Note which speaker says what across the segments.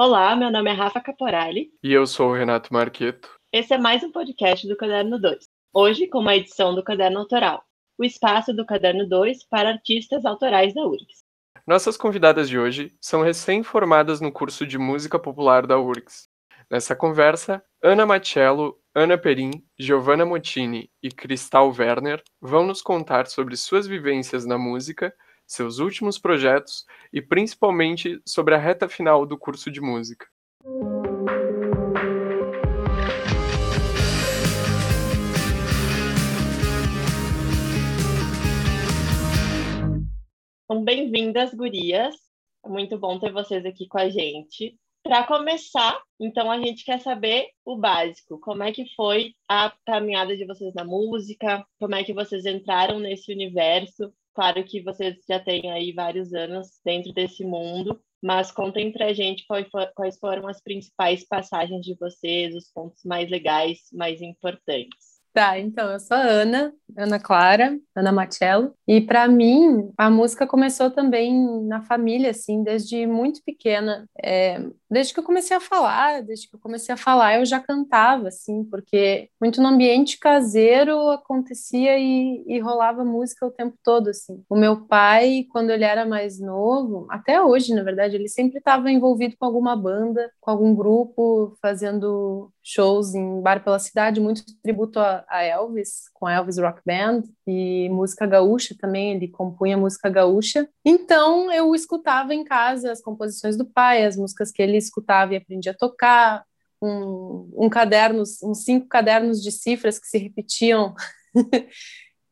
Speaker 1: Olá, meu nome é Rafa Caporali.
Speaker 2: E eu sou o Renato Marqueto.
Speaker 1: Esse é mais um podcast do Caderno 2. Hoje com uma edição do Caderno Autoral, o espaço do Caderno 2 para artistas autorais da URGS.
Speaker 2: Nossas convidadas de hoje são recém-formadas no curso de Música Popular da URGS. Nessa conversa, Ana Machello, Ana Perim, Giovanna Mottini e Cristal Werner vão nos contar sobre suas vivências na música seus últimos projetos e principalmente sobre a reta final do curso de música.
Speaker 1: Então, bem-vindas, gurias. É muito bom ter vocês aqui com a gente. Para começar, então a gente quer saber o básico. Como é que foi a caminhada de vocês na música? Como é que vocês entraram nesse universo? Claro que vocês já têm aí vários anos dentro desse mundo, mas contem pra gente quais foram as principais passagens de vocês, os pontos mais legais, mais importantes.
Speaker 3: Tá, então eu sou a Ana, Ana Clara, Ana Machello, e para mim a música começou também na família, assim, desde muito pequena. É, desde que eu comecei a falar, desde que eu comecei a falar, eu já cantava, assim, porque muito no ambiente caseiro acontecia e, e rolava música o tempo todo, assim. O meu pai, quando ele era mais novo, até hoje, na verdade, ele sempre estava envolvido com alguma banda, com algum grupo, fazendo shows em bar pela cidade, muito tributo a, a Elvis, com a Elvis Rock Band, e música gaúcha também, ele compunha música gaúcha. Então eu escutava em casa as composições do pai, as músicas que ele escutava e aprendia a tocar, um, um caderno, uns cinco cadernos de cifras que se repetiam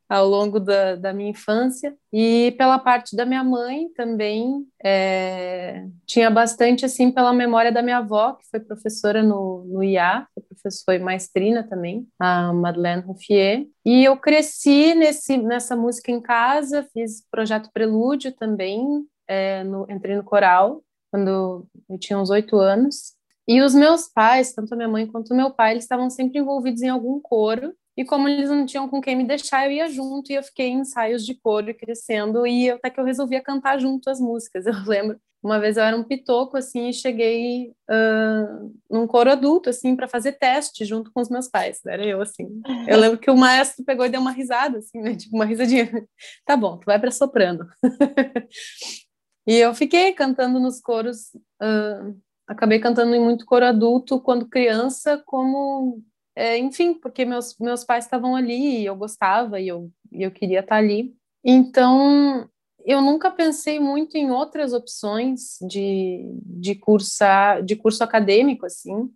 Speaker 3: ao longo da, da, minha infância. E pela parte da minha mãe também é, tinha bastante assim pela memória da minha avó que foi professora no, no IA foi professora maestrina também a Madeleine Ruffier. E eu cresci nesse nessa música em casa fiz projeto Prelúdio também é, no, entrei no coral quando eu tinha uns oito anos e os meus pais tanto a minha mãe quanto o meu pai eles estavam sempre envolvidos em algum coro e como eles não tinham com quem me deixar, eu ia junto e eu fiquei em ensaios de coro crescendo e até que eu resolvia cantar junto as músicas. Eu lembro, uma vez eu era um pitoco assim e cheguei uh, num coro adulto assim para fazer teste junto com os meus pais. Era eu assim. Eu lembro que o maestro pegou e deu uma risada assim, né? Tipo uma risadinha. Tá bom, tu vai para soprano. e eu fiquei cantando nos coros uh, acabei cantando em muito coro adulto quando criança, como é, enfim, porque meus, meus pais estavam ali e eu gostava e eu, e eu queria estar ali. Então, eu nunca pensei muito em outras opções de, de, cursar, de curso acadêmico, assim,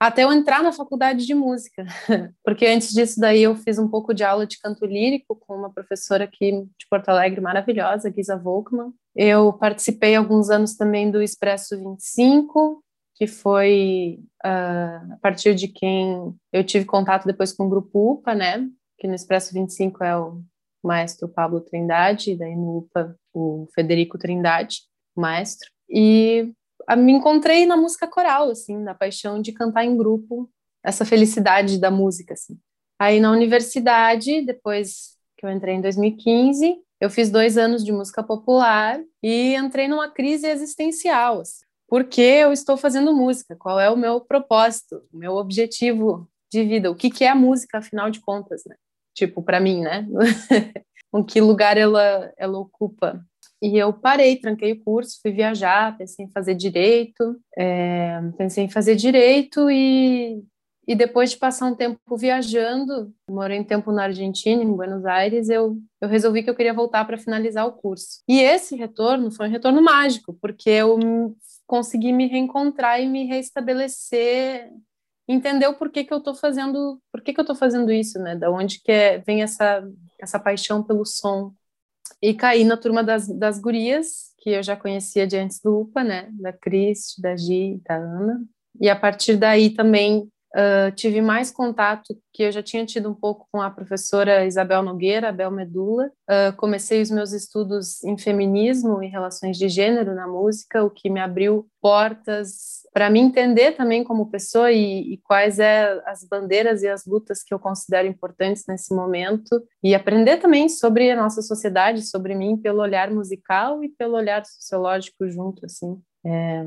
Speaker 3: até eu entrar na faculdade de música, porque antes disso daí eu fiz um pouco de aula de canto lírico com uma professora aqui de Porto Alegre maravilhosa, Gisa Volkmann. Eu participei alguns anos também do Expresso 25, que foi uh, a partir de quem eu tive contato depois com o Grupo UPA, né? Que no Expresso 25 é o maestro Pablo Trindade, e daí no UPA o Federico Trindade, maestro. E me encontrei na música coral, assim, na paixão de cantar em grupo, essa felicidade da música, assim. Aí na universidade, depois que eu entrei em 2015, eu fiz dois anos de música popular e entrei numa crise existencial. Assim por que eu estou fazendo música, qual é o meu propósito, o meu objetivo de vida, o que, que é a música, afinal de contas, né? Tipo, para mim, né? em que lugar ela, ela ocupa. E eu parei, tranquei o curso, fui viajar, pensei em fazer direito, é, pensei em fazer direito e, e depois de passar um tempo viajando, morei um tempo na Argentina, em Buenos Aires, eu, eu resolvi que eu queria voltar para finalizar o curso. E esse retorno foi um retorno mágico, porque eu conseguir me reencontrar e me reestabelecer, entender o porquê que eu estou fazendo, por que eu estou fazendo isso, né? Da onde que é, vem essa essa paixão pelo som. E caí na turma das, das gurias, que eu já conhecia de antes do UPA, né? Da Cris, da Gi, da Ana. E a partir daí também Uh, tive mais contato que eu já tinha tido um pouco com a professora Isabel Nogueira, Abel Medula. Uh, comecei os meus estudos em feminismo e relações de gênero na música, o que me abriu portas para me entender também como pessoa e, e quais é as bandeiras e as lutas que eu considero importantes nesse momento e aprender também sobre a nossa sociedade, sobre mim pelo olhar musical e pelo olhar sociológico junto assim. É,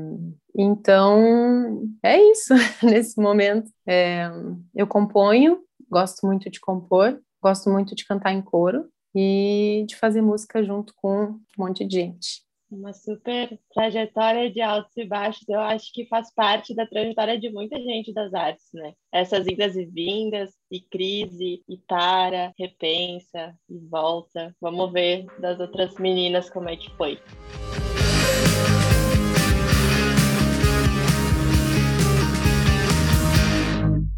Speaker 3: então, é isso. Nesse momento, é, eu componho, gosto muito de compor, gosto muito de cantar em coro e de fazer música junto com um monte de gente.
Speaker 1: Uma super trajetória de altos e baixos, eu acho que faz parte da trajetória de muita gente das artes, né? Essas idas e vindas, e crise, e tara, repensa, e volta. Vamos ver das outras meninas como é que foi.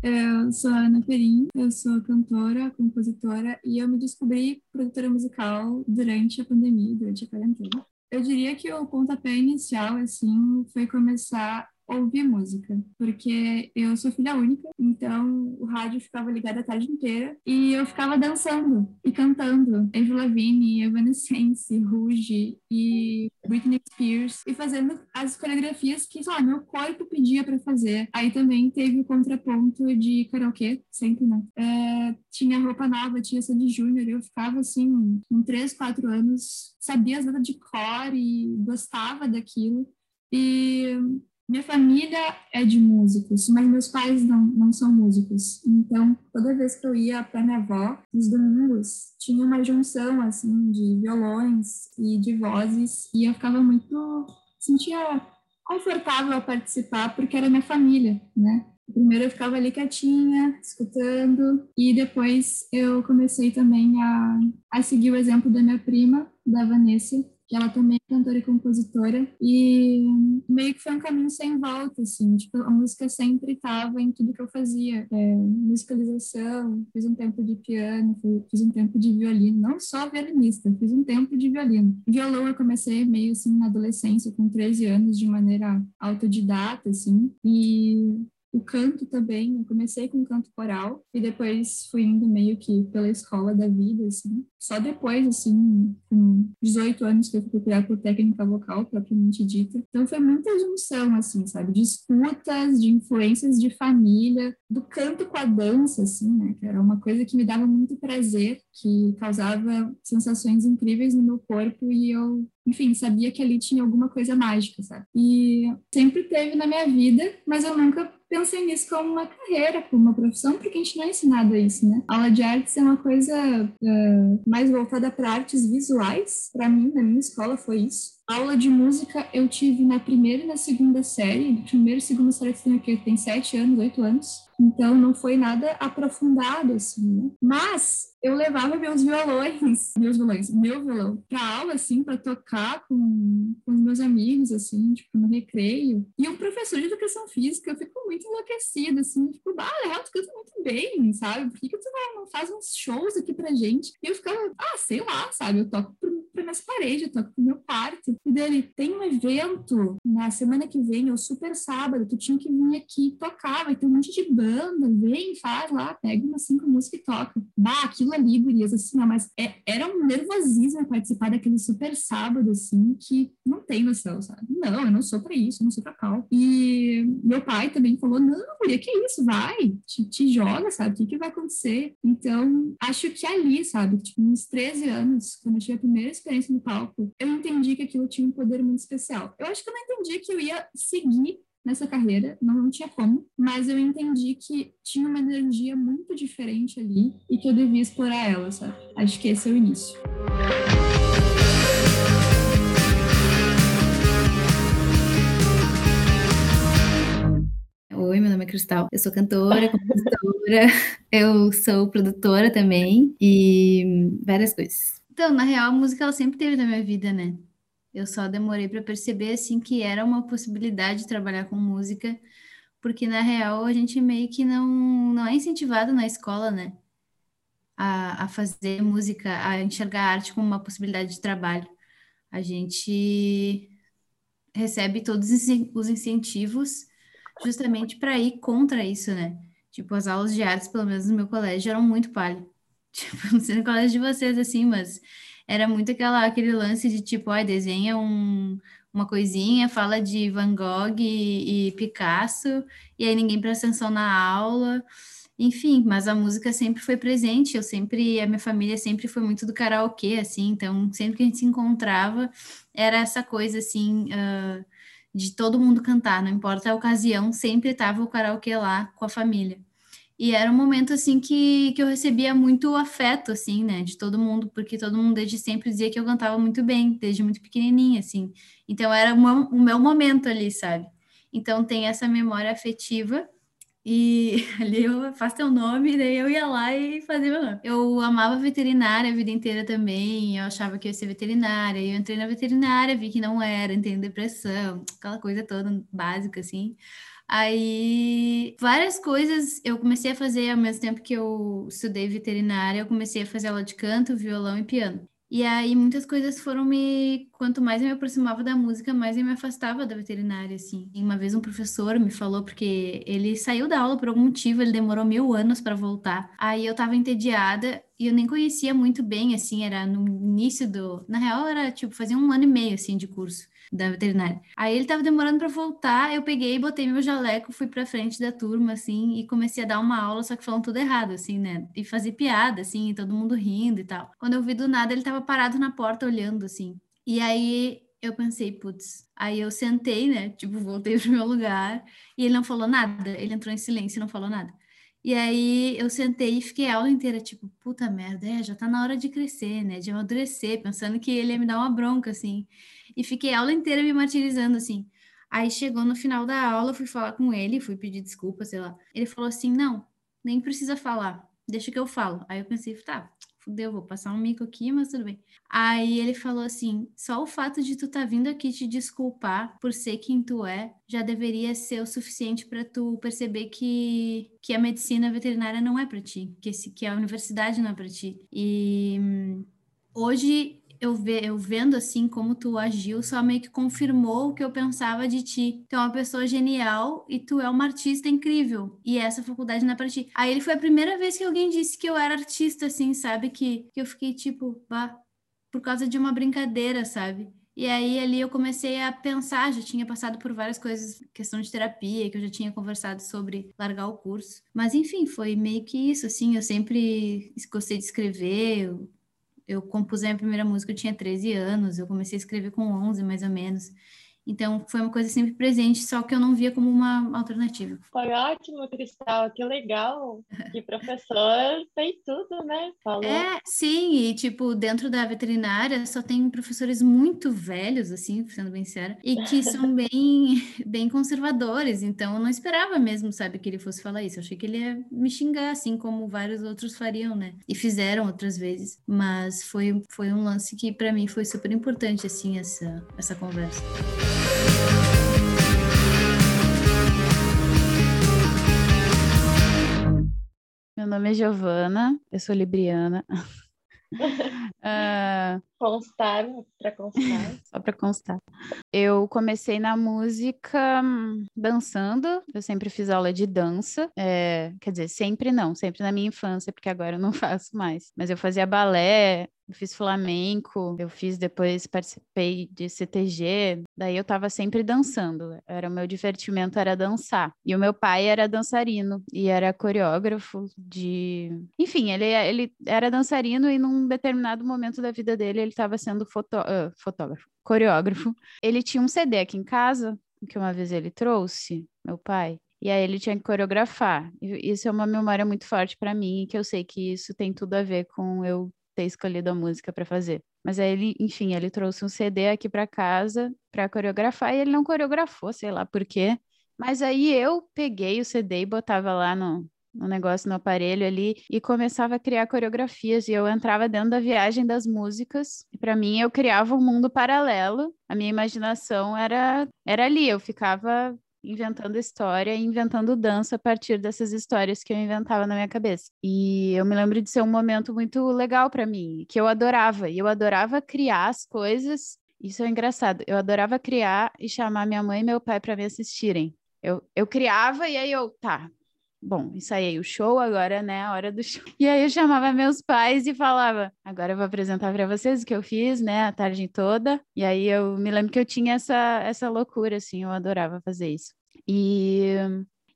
Speaker 4: Eu sou a Ana Perim, eu sou cantora, compositora e eu me descobri produtora musical durante a pandemia, durante a quarentena. Eu diria que o pontapé inicial, assim, foi começar ouvir música, porque eu sou filha única, então o rádio ficava ligado a tarde inteira e eu ficava dançando e cantando Avril Lavigne, Evanescence, Rouge e Britney Spears e fazendo as coreografias que, lá, meu corpo pedia para fazer. Aí também teve o contraponto de karaokê, sempre, né? É, tinha roupa nova, tinha Sandy Júnior, eu ficava assim, com 3, 4 anos, sabia as letras de cor e gostava daquilo. E minha família é de músicos, mas meus pais não, não são músicos. Então, toda vez que eu ia para minha avó, nos domingos, tinha uma junção, assim, de violões e de vozes, e eu ficava muito... sentia confortável a participar, porque era minha família, né? Primeiro eu ficava ali quietinha, escutando, e depois eu comecei também a, a seguir o exemplo da minha prima, da Vanessa, que ela também é cantora e compositora, e meio que foi um caminho sem volta, assim, tipo, a música sempre estava em tudo que eu fazia, é, musicalização, fiz um tempo de piano, fiz um tempo de violino, não só violinista, fiz um tempo de violino. Violão eu comecei meio assim na adolescência, com 13 anos, de maneira autodidata, assim, e o canto também, eu comecei com canto coral e depois fui indo meio que pela escola da vida, assim. Só depois, assim, com 18 anos que eu fui procurar por técnica vocal, propriamente dita. Então foi muita junção, assim, sabe? De escutas, de influências de família, do canto com a dança, assim, né? Que era uma coisa que me dava muito prazer, que causava sensações incríveis no meu corpo e eu enfim, sabia que ali tinha alguma coisa mágica, sabe? E sempre teve na minha vida, mas eu nunca pensei nisso como uma carreira, como uma profissão, porque a gente não é ensinado a isso, né? Aula de artes é uma coisa uh, mais voltada para artes visuais. Para mim, na minha escola, foi isso. Aula de música eu tive na primeira e na segunda série. Primeira e segunda série que tem sete anos, oito anos. Então não foi nada aprofundado assim, né? Mas eu levava meus violões, meus violões, meu violão para aula assim para tocar com, com os meus amigos assim, tipo no recreio. E um professor de educação física, eu fico muito enlouquecida assim, tipo, ah, Léo, tu canta muito bem, sabe? Por que, que tu não faz uns shows aqui pra gente? E eu ficava, ah, sei lá, sabe? Eu toco para minhas paredes, eu toco pro meu quarto. E dele, tem um evento na semana que vem, o super sábado, tu tinha que vir aqui tocar, vai ter um monte de banda banda, vem, faz lá, pega umas cinco músicas e toca. Bah, aquilo ali, gurias, assim, ó, mas é, era um nervosismo participar daquele super sábado, assim, que não tem noção, sabe? Não, eu não sou pra isso, eu não sou pra cal. E meu pai também falou, não, guria, que isso, vai, te, te joga, sabe? O que, que vai acontecer? Então, acho que ali, sabe, tipo, uns 13 anos, quando eu tive a primeira experiência no palco, eu entendi que aquilo tinha um poder muito especial. Eu acho que eu não entendi que eu ia seguir nessa carreira, não, não tinha como, mas eu entendi que tinha uma energia muito diferente ali e que eu devia explorar ela, sabe? Acho que esse é o início.
Speaker 5: Oi, meu nome é Cristal. Eu sou cantora, compositora, eu sou produtora também e várias coisas. Então, na real, a música ela sempre teve na minha vida, né? Eu só demorei para perceber assim que era uma possibilidade de trabalhar com música, porque na real a gente meio que não, não é incentivado na escola, né? A, a fazer música, a enxergar a arte como uma possibilidade de trabalho. A gente recebe todos os incentivos justamente para ir contra isso, né? Tipo, as aulas de artes, pelo menos no meu colégio, eram muito palha. Tipo, não sei no colégio de vocês, assim, mas era muito aquela, aquele lance de tipo, ó, desenha um, uma coisinha, fala de Van Gogh e, e Picasso, e aí ninguém presta atenção na aula. Enfim, mas a música sempre foi presente, eu sempre, a minha família sempre foi muito do karaokê, assim, então sempre que a gente se encontrava, era essa coisa, assim, uh, de todo mundo cantar, não importa a ocasião, sempre estava o karaokê lá com a família. E era um momento, assim, que, que eu recebia muito afeto, assim, né, de todo mundo, porque todo mundo desde sempre dizia que eu cantava muito bem, desde muito pequenininha, assim. Então, era o meu, o meu momento ali, sabe? Então, tem essa memória afetiva e ali eu faço teu nome, daí eu ia lá e fazia meu nome. Eu amava veterinária a vida inteira também, eu achava que ia ser veterinária, eu entrei na veterinária, vi que não era, entrei depressão, aquela coisa toda básica, assim. Aí, várias coisas eu comecei a fazer ao mesmo tempo que eu estudei veterinária, eu comecei a fazer aula de canto, violão e piano. E aí muitas coisas foram me. Quanto mais eu me aproximava da música, mais eu me afastava da veterinária, assim. E uma vez um professor me falou, porque ele saiu da aula por algum motivo, ele demorou mil anos para voltar. Aí eu tava entediada e eu nem conhecia muito bem, assim, era no início do. Na real, era tipo, fazia um ano e meio, assim, de curso da veterinária. Aí ele tava demorando para voltar, eu peguei, botei meu jaleco, fui para frente da turma assim e comecei a dar uma aula, só que falando tudo errado assim, né? E fazer piada assim, todo mundo rindo e tal. Quando eu vi do nada, ele tava parado na porta olhando assim. E aí eu pensei, putz, aí eu sentei, né? Tipo, voltei pro meu lugar e ele não falou nada. Ele entrou em silêncio e não falou nada. E aí eu sentei e fiquei a aula inteira, tipo, puta merda, é, já tá na hora de crescer, né? De amadurecer, pensando que ele ia me dar uma bronca, assim. E fiquei a aula inteira me martirizando, assim. Aí chegou no final da aula, fui falar com ele, fui pedir desculpa, sei lá. Ele falou assim: não, nem precisa falar, deixa que eu falo. Aí eu pensei, tá, fudeu, vou passar um mico aqui, mas tudo bem. Aí ele falou assim: só o fato de tu tá vindo aqui te desculpar por ser quem tu é já deveria ser o suficiente para tu perceber que, que a medicina veterinária não é para ti, que, esse, que a universidade não é para ti. E hum, hoje eu, ve, eu vendo assim como tu agiu, só meio que confirmou o que eu pensava de ti. Tu é uma pessoa genial e tu é uma artista incrível. E essa faculdade não é pra ti. Aí ele foi a primeira vez que alguém disse que eu era artista, assim, sabe? Que, que eu fiquei tipo, bah, por causa de uma brincadeira, sabe? E aí ali eu comecei a pensar, já tinha passado por várias coisas, questão de terapia, que eu já tinha conversado sobre largar o curso. Mas enfim, foi meio que isso, assim, eu sempre gostei de escrever, eu eu compus a minha primeira música, eu tinha 13 anos, eu comecei a escrever com 11, mais ou menos. Então, foi uma coisa sempre presente, só que eu não via como uma alternativa.
Speaker 1: Foi ótimo, Cristal, que legal. Que professor tem tudo, né?
Speaker 5: Falou. É, sim, e tipo, dentro da veterinária só tem professores muito velhos, assim, sendo bem sincera, e que são bem, bem conservadores. Então, eu não esperava mesmo, sabe, que ele fosse falar isso. Eu achei que ele ia me xingar, assim como vários outros fariam, né? E fizeram outras vezes. Mas foi, foi um lance que, para mim, foi super importante, assim, essa, essa conversa.
Speaker 6: Meu nome é Giovana, eu sou libriana.
Speaker 1: uh... Constar, para constar.
Speaker 6: Só para constar. Eu comecei na música hum, dançando, eu sempre fiz aula de dança, é, quer dizer, sempre não, sempre na minha infância, porque agora eu não faço mais. Mas eu fazia balé, eu fiz flamenco, eu fiz depois, participei de CTG, daí eu tava sempre dançando. Era o meu divertimento era dançar. E o meu pai era dançarino e era coreógrafo de, enfim, ele ele era dançarino e num determinado momento da vida dele ele estava sendo uh, fotógrafo, coreógrafo. Ele tinha um CD aqui em casa que uma vez ele trouxe, meu pai, e aí ele tinha que coreografar. E isso é uma memória muito forte para mim, que eu sei que isso tem tudo a ver com eu ter escolhido a música para fazer. Mas aí ele, enfim, ele trouxe um CD aqui para casa para coreografar e ele não coreografou, sei lá por quê. Mas aí eu peguei o CD e botava lá no, no negócio no aparelho ali e começava a criar coreografias e eu entrava dentro da viagem das músicas. E para mim eu criava um mundo paralelo. A minha imaginação era era ali, eu ficava inventando história e inventando dança a partir dessas histórias que eu inventava na minha cabeça. E eu me lembro de ser um momento muito legal para mim, que eu adorava. E eu adorava criar as coisas. Isso é engraçado. Eu adorava criar e chamar minha mãe e meu pai para me assistirem. Eu, eu criava e aí eu, tá, bom, ensaiei o show, agora, né, a hora do show. E aí eu chamava meus pais e falava, agora eu vou apresentar para vocês o que eu fiz, né, a tarde toda. E aí eu me lembro que eu tinha essa, essa loucura, assim, eu adorava fazer isso. E,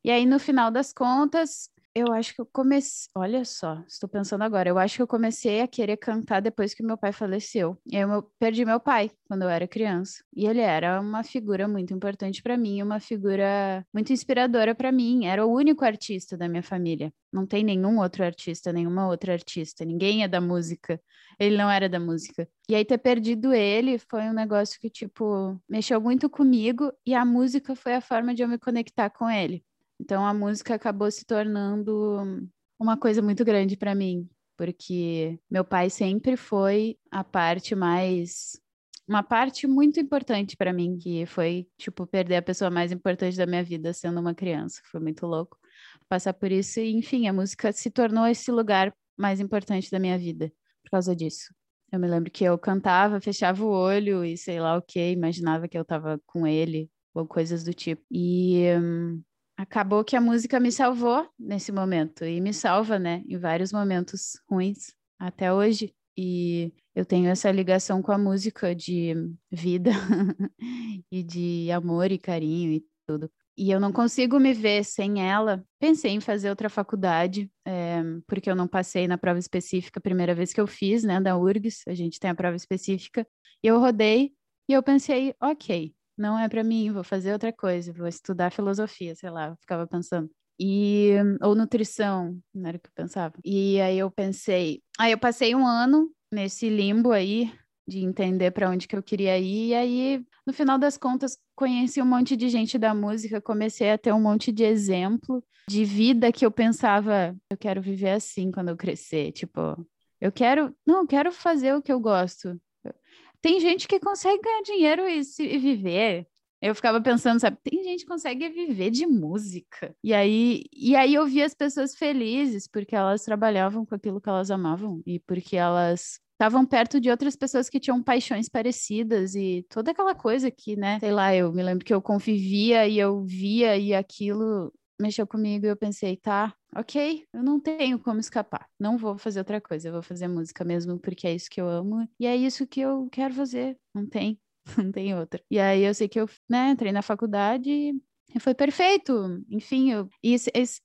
Speaker 6: e aí, no final das contas, eu acho que eu comecei. Olha só, estou pensando agora. Eu acho que eu comecei a querer cantar depois que meu pai faleceu. Eu perdi meu pai quando eu era criança. E ele era uma figura muito importante para mim, uma figura muito inspiradora para mim. Era o único artista da minha família. Não tem nenhum outro artista, nenhuma outra artista. Ninguém é da música. Ele não era da música. E aí ter perdido ele foi um negócio que, tipo, mexeu muito comigo. E a música foi a forma de eu me conectar com ele. Então a música acabou se tornando uma coisa muito grande para mim, porque meu pai sempre foi a parte mais uma parte muito importante para mim, que foi tipo perder a pessoa mais importante da minha vida sendo uma criança, foi muito louco passar por isso e enfim, a música se tornou esse lugar mais importante da minha vida por causa disso. Eu me lembro que eu cantava, fechava o olho e sei lá o que, imaginava que eu estava com ele ou coisas do tipo. E hum, acabou que a música me salvou nesse momento e me salva, né, em vários momentos ruins até hoje. E eu tenho essa ligação com a música de vida e de amor e carinho e tudo. E eu não consigo me ver sem ela. Pensei em fazer outra faculdade, é, porque eu não passei na prova específica a primeira vez que eu fiz, né, da URGS, a gente tem a prova específica. E eu rodei e eu pensei, ok, não é para mim, vou fazer outra coisa, vou estudar filosofia, sei lá, ficava pensando. E ou nutrição, não era o que eu pensava. E aí eu pensei, aí eu passei um ano nesse limbo aí de entender para onde que eu queria ir e aí no final das contas conheci um monte de gente da música, comecei a ter um monte de exemplo de vida que eu pensava, eu quero viver assim quando eu crescer, tipo, eu quero, não, eu quero fazer o que eu gosto. Tem gente que consegue ganhar dinheiro e, se, e viver. Eu ficava pensando, sabe, tem gente que consegue viver de música. E aí, e aí eu via as pessoas felizes porque elas trabalhavam com aquilo que elas amavam e porque elas estavam perto de outras pessoas que tinham paixões parecidas e toda aquela coisa que, né, sei lá, eu me lembro que eu convivia e eu via e aquilo mexeu comigo e eu pensei, tá, ok, eu não tenho como escapar, não vou fazer outra coisa, eu vou fazer música mesmo porque é isso que eu amo. E é isso que eu quero fazer, não tem, não tem outra. E aí eu sei que eu, né, entrei na faculdade e foi perfeito. Enfim, eu, e,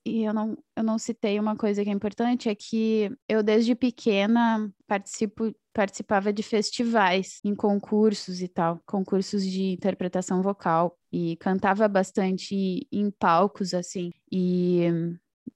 Speaker 6: eu, não, eu não citei uma coisa que é importante, é que eu desde pequena participo participava de festivais, em concursos e tal, concursos de interpretação vocal. E cantava bastante em palcos assim. E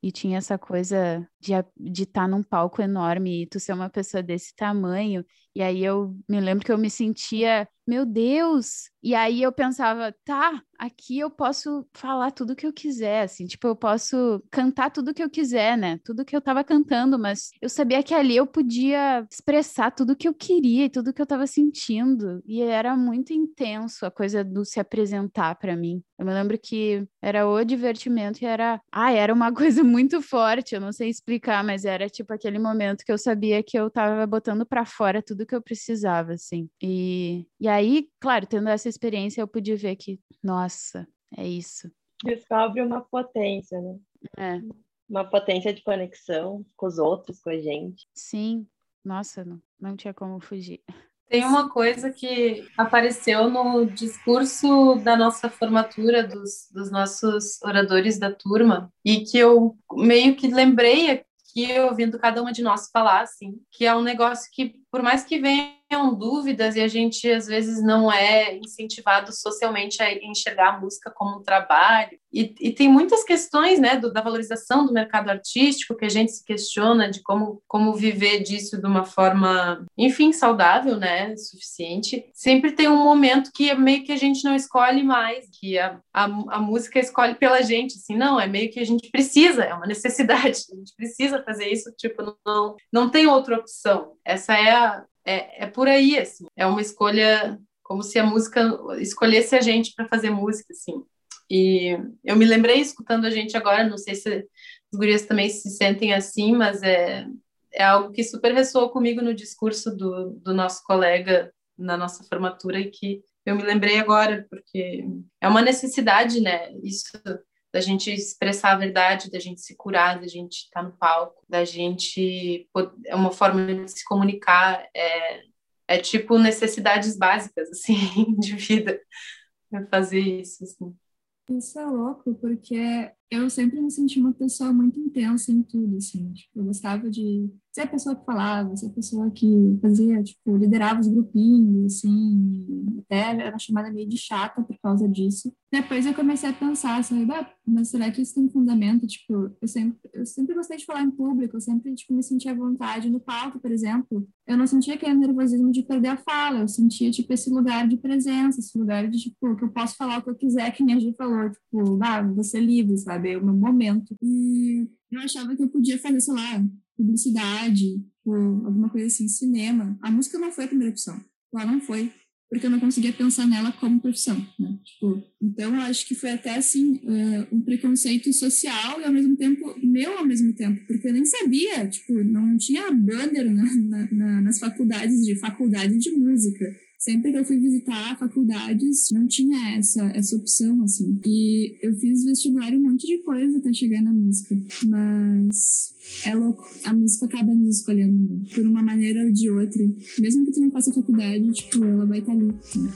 Speaker 6: e tinha essa coisa de estar tá num palco enorme e tu ser uma pessoa desse tamanho. E aí eu me lembro que eu me sentia, meu Deus! E aí eu pensava, tá, aqui eu posso falar tudo que eu quiser, assim, tipo, eu posso cantar tudo que eu quiser, né? Tudo que eu tava cantando, mas eu sabia que ali eu podia expressar tudo que eu queria e tudo que eu tava sentindo. E era muito intenso a coisa do se apresentar para mim. Eu me lembro que era o divertimento e era, ah, era uma coisa muito forte, eu não sei explicar, mas era tipo aquele momento que eu sabia que eu tava botando para fora tudo que eu precisava, assim. E, e aí, claro, tendo essa experiência, eu pude ver que, nossa, é isso.
Speaker 1: Descobre uma potência, né?
Speaker 6: É.
Speaker 1: Uma potência de conexão com os outros, com a gente.
Speaker 6: Sim, nossa, não, não tinha como fugir.
Speaker 3: Tem uma coisa que apareceu no discurso da nossa formatura, dos, dos nossos oradores da turma, e que eu meio que lembrei aqui, ouvindo cada uma de nós falar, assim, que é um negócio que, por mais que venham dúvidas e a gente às vezes não é incentivado socialmente a enxergar a música como um trabalho, e, e, tem muitas questões, né, do, da valorização do mercado artístico que a gente se questiona de como, como viver disso de uma forma, enfim, saudável, né, suficiente. Sempre tem um momento que é meio que a gente não escolhe mais, que a, a, a música escolhe pela gente, assim, não, é meio que a gente precisa, é uma necessidade, a gente precisa fazer isso, tipo, não, não tem outra opção. Essa é a, é, é por aí, assim, é uma escolha como se a música escolhesse a gente para fazer música, assim. E eu me lembrei escutando a gente agora, não sei se as gurias também se sentem assim, mas é, é algo que super ressoou comigo no discurso do, do nosso colega na nossa formatura e que eu me lembrei agora, porque é uma necessidade, né? Isso da gente expressar a verdade, da gente se curar, da gente estar no palco, da gente é uma forma de se comunicar, é, é tipo necessidades básicas assim de vida, é fazer isso assim.
Speaker 4: Isso é louco, porque eu sempre me senti uma pessoa muito intensa em tudo, assim. Tipo, eu gostava de ser a pessoa que falava, ser a pessoa que fazia, tipo, liderava os grupinhos, assim, até era chamada meio de chata por causa disso. Depois eu comecei a pensar, sabe, ah, mas será que isso tem fundamento? Tipo, eu sempre, eu sempre gostei de falar em público, eu sempre, tipo, me sentia à vontade no palco, por exemplo. Eu não sentia aquele nervosismo de perder a fala, eu sentia, tipo, esse lugar de presença, esse lugar de, tipo, que eu posso falar o que eu quiser, que minha Gi falou, tipo, ah, vou ser livre, sabe, é o meu momento. E eu achava que eu podia fazer, sei lá, publicidade, ou alguma coisa assim, cinema. A música não foi a primeira opção. Ela não foi, porque eu não conseguia pensar nela como profissão, né? Tipo, então eu acho que foi até assim uh, um preconceito social e ao mesmo tempo meu ao mesmo tempo, porque eu nem sabia, tipo, não tinha banner na, na, nas faculdades de faculdade de música sempre que eu fui visitar faculdades, não tinha essa, essa opção, assim. E eu fiz vestibular um monte de coisa até chegar na música. Mas é louco. A música acaba nos escolhendo por uma maneira ou de outra. Mesmo que tu não faça faculdade, tipo, ela vai estar ali. Né?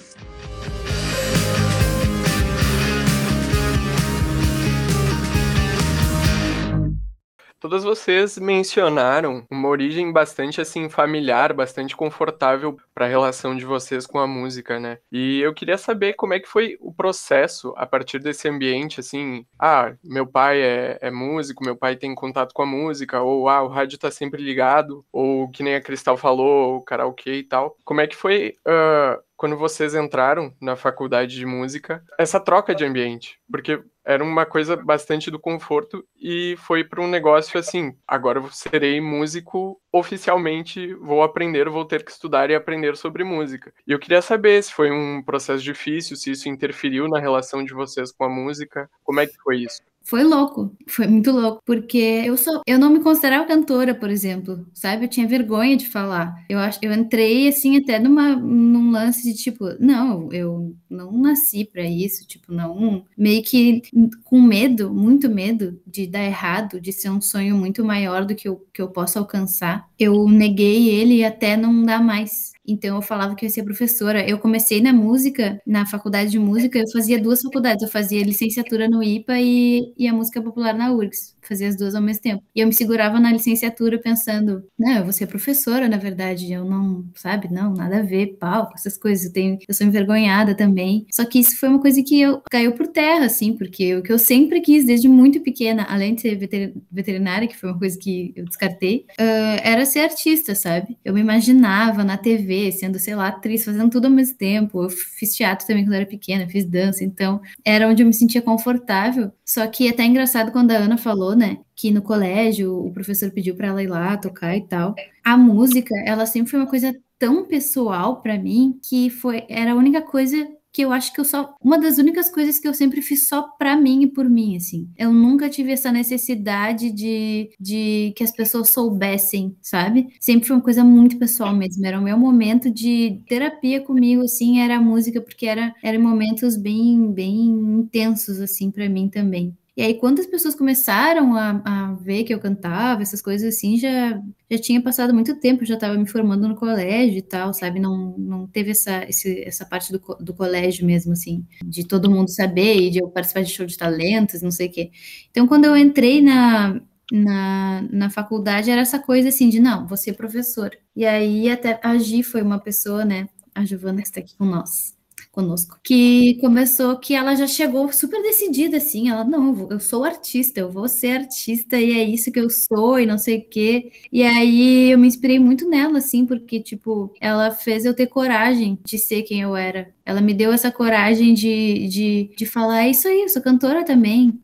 Speaker 2: Todas vocês mencionaram uma origem bastante assim familiar, bastante confortável para a relação de vocês com a música, né? E eu queria saber como é que foi o processo a partir desse ambiente, assim, ah, meu pai é, é músico, meu pai tem contato com a música, ou ah, o rádio tá sempre ligado, ou que nem a Cristal falou, o karaokê e tal. Como é que foi uh, quando vocês entraram na faculdade de música, essa troca de ambiente? Porque era uma coisa bastante do conforto e foi para um negócio assim, agora eu serei músico oficialmente, vou aprender, vou ter que estudar e aprender sobre música. E eu queria saber se foi um processo difícil, se isso interferiu na relação de vocês com a música, como é que foi isso?
Speaker 5: Foi louco, foi muito louco, porque eu sou, eu não me considerava cantora, por exemplo, sabe? Eu tinha vergonha de falar. Eu acho, eu entrei assim até numa num lance de tipo, não, eu não nasci para isso, tipo, não, meio que com medo, muito medo de dar errado, de ser um sonho muito maior do que eu, que eu posso alcançar. Eu neguei ele até não dar mais. Então eu falava que eu ia ser professora. Eu comecei na música, na faculdade de música, eu fazia duas faculdades. Eu fazia licenciatura no IPA e, e a música popular na URGS. Fazia as duas ao mesmo tempo. E eu me segurava na licenciatura pensando, não, eu vou ser professora, na verdade. Eu não, sabe, não, nada a ver, pau, essas coisas. Eu, tenho, eu sou envergonhada também. Só que isso foi uma coisa que eu caiu por terra, assim, porque o que eu sempre quis desde muito pequena, além de ser veterinária, que foi uma coisa que eu descartei, uh, era ser artista, sabe? Eu me imaginava na TV Sendo, sei lá, atriz, fazendo tudo ao mesmo tempo. Eu fiz teatro também quando era pequena, fiz dança, então era onde eu me sentia confortável. Só que é até engraçado quando a Ana falou, né, que no colégio o professor pediu para ela ir lá tocar e tal. A música, ela sempre foi uma coisa tão pessoal para mim que foi era a única coisa que eu acho que eu só. Uma das únicas coisas que eu sempre fiz só pra mim e por mim, assim. Eu nunca tive essa necessidade de, de que as pessoas soubessem, sabe? Sempre foi uma coisa muito pessoal mesmo. Era o meu momento de terapia comigo, assim, era a música, porque era, era momentos bem, bem intensos, assim, para mim também. E aí, quando as pessoas começaram a, a, ver que eu cantava, essas coisas assim, já, já tinha passado muito tempo, já estava me formando no colégio e tal, sabe? Não, não teve essa, esse, essa parte do, do colégio mesmo, assim, de todo mundo saber e de eu participar de show de talentos, não sei o quê. Então, quando eu entrei na, na, na faculdade, era essa coisa assim de, não, vou ser professor. E aí, até a Gi foi uma pessoa, né? A Giovana está aqui com nós conosco, que começou que ela já chegou super decidida, assim, ela, não, eu sou artista, eu vou ser artista e é isso que eu sou e não sei o quê. E aí eu me inspirei muito nela, assim, porque, tipo, ela fez eu ter coragem de ser quem eu era. Ela me deu essa coragem de, de, de falar, é isso aí, eu sou cantora também.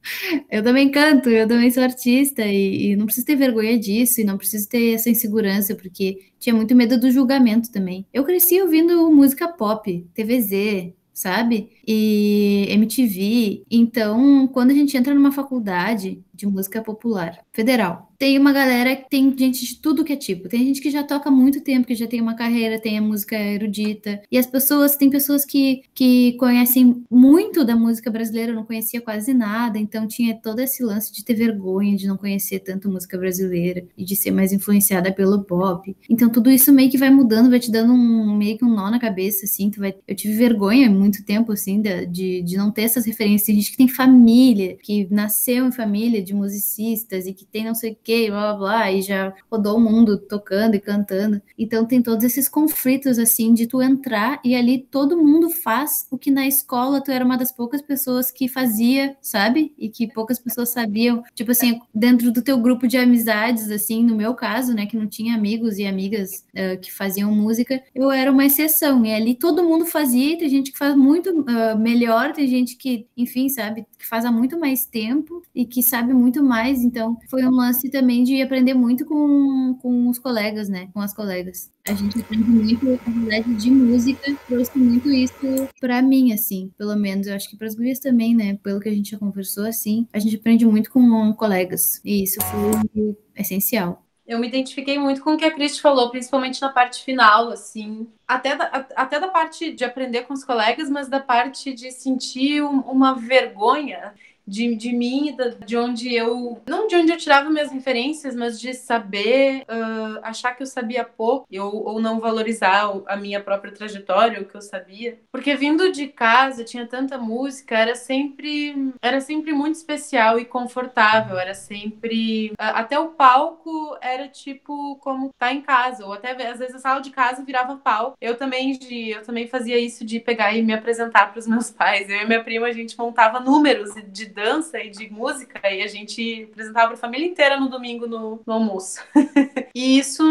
Speaker 5: Eu também canto, eu também sou artista e, e não preciso ter vergonha disso e não preciso ter essa insegurança, porque tinha muito medo do julgamento também. Eu cresci ouvindo música pop, TVZ, sabe? E MTV. Então, quando a gente entra numa faculdade de música popular federal. Tem uma galera que tem gente de tudo que é tipo. Tem gente que já toca há muito tempo, que já tem uma carreira, tem a música erudita. E as pessoas, tem pessoas que, que conhecem muito da música brasileira, não conhecia quase nada, então tinha todo esse lance de ter vergonha de não conhecer tanto música brasileira e de ser mais influenciada pelo pop. Então tudo isso meio que vai mudando, vai te dando um meio que um nó na cabeça, assim. Tu vai... Eu tive vergonha muito tempo, assim, de, de não ter essas referências. Tem gente que tem família, que nasceu em família de musicistas e que tem não sei o que, blá blá blá, e já rodou o mundo tocando e cantando. Então tem todos esses conflitos, assim, de tu entrar e ali todo mundo faz o que na escola tu era uma das poucas pessoas que fazia, sabe? E que poucas pessoas sabiam. Tipo assim, dentro do teu grupo de amizades, assim, no meu caso, né, que não tinha amigos e amigas uh, que faziam música, eu era uma exceção. E ali todo mundo fazia, e tem gente que faz muito uh, melhor, tem gente que, enfim, sabe, que faz há muito mais tempo e que sabe muito mais. Então, foi um lance também de aprender muito com, com os colegas, né? Com as colegas. A gente aprende muito, a verdade, de música, trouxe muito isso para mim, assim, pelo menos. Eu acho que para as gurias também, né? Pelo que a gente já conversou, assim, a gente aprende muito com colegas. E isso foi essencial
Speaker 3: eu me identifiquei muito com o que a Cristi falou, principalmente na parte final, assim. Até da, até da parte de aprender com os colegas, mas da parte de sentir uma vergonha de, de mim, de onde eu. Não de onde eu tirava minhas referências, mas de saber, uh, achar que eu sabia pouco, ou, ou não valorizar a minha própria trajetória, o que eu sabia. Porque vindo de casa, tinha tanta música, era sempre, era sempre muito especial e confortável, era sempre. Uh, até o palco era tipo como tá em casa, ou até às vezes a sala de casa virava palco. Eu também, de, eu também fazia isso de pegar e me apresentar para os meus pais. Eu e minha prima, a gente montava números de dança e de música e a gente apresentava para a família inteira no domingo no, no almoço. e isso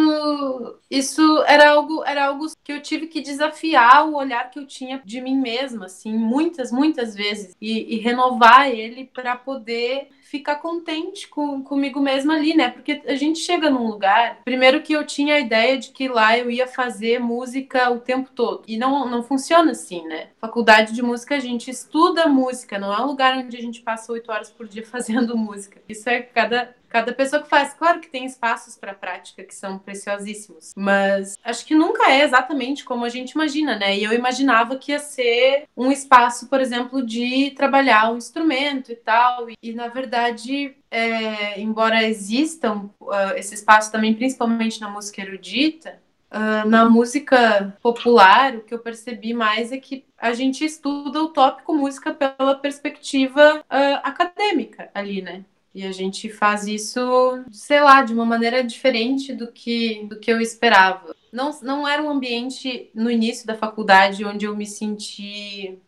Speaker 3: isso era algo era algo que eu tive que desafiar o olhar que eu tinha de mim mesma, assim, muitas muitas vezes e, e renovar ele para poder ficar contente com, comigo mesma ali, né? Porque a gente chega num lugar, primeiro que eu tinha a ideia de que lá eu ia fazer música o tempo todo. E não, não funciona assim, né? Faculdade de música, a gente estuda música, não é um lugar onde a gente passa oito horas por dia fazendo música. Isso é cada cada pessoa que faz. Claro que tem espaços para prática que são preciosíssimos, mas acho que nunca é exatamente como a gente imagina, né? E eu imaginava que ia ser um espaço, por exemplo, de trabalhar um instrumento e tal, e, e na verdade. É, embora existam uh, esse espaço também, principalmente na música erudita, Uh, na música popular, o que eu percebi mais é que a gente estuda o tópico música pela perspectiva uh, acadêmica ali, né? E a gente faz isso, sei lá, de uma maneira diferente do que, do que eu esperava. Não, não era um ambiente no início da faculdade onde eu me senti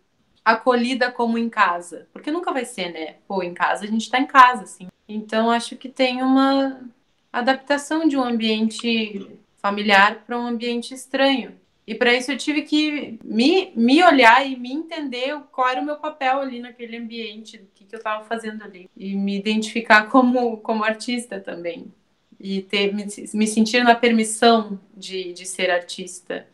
Speaker 3: acolhida como em casa. Porque nunca vai ser, né? Pô, em casa a gente tá em casa, assim. Então acho que tem uma adaptação de um ambiente familiar para um ambiente estranho. E para isso eu tive que me, me olhar e me entender qual era o meu papel ali naquele ambiente, o que, que eu estava fazendo ali. E me identificar como, como artista também. E ter, me, me sentir na permissão de, de ser artista.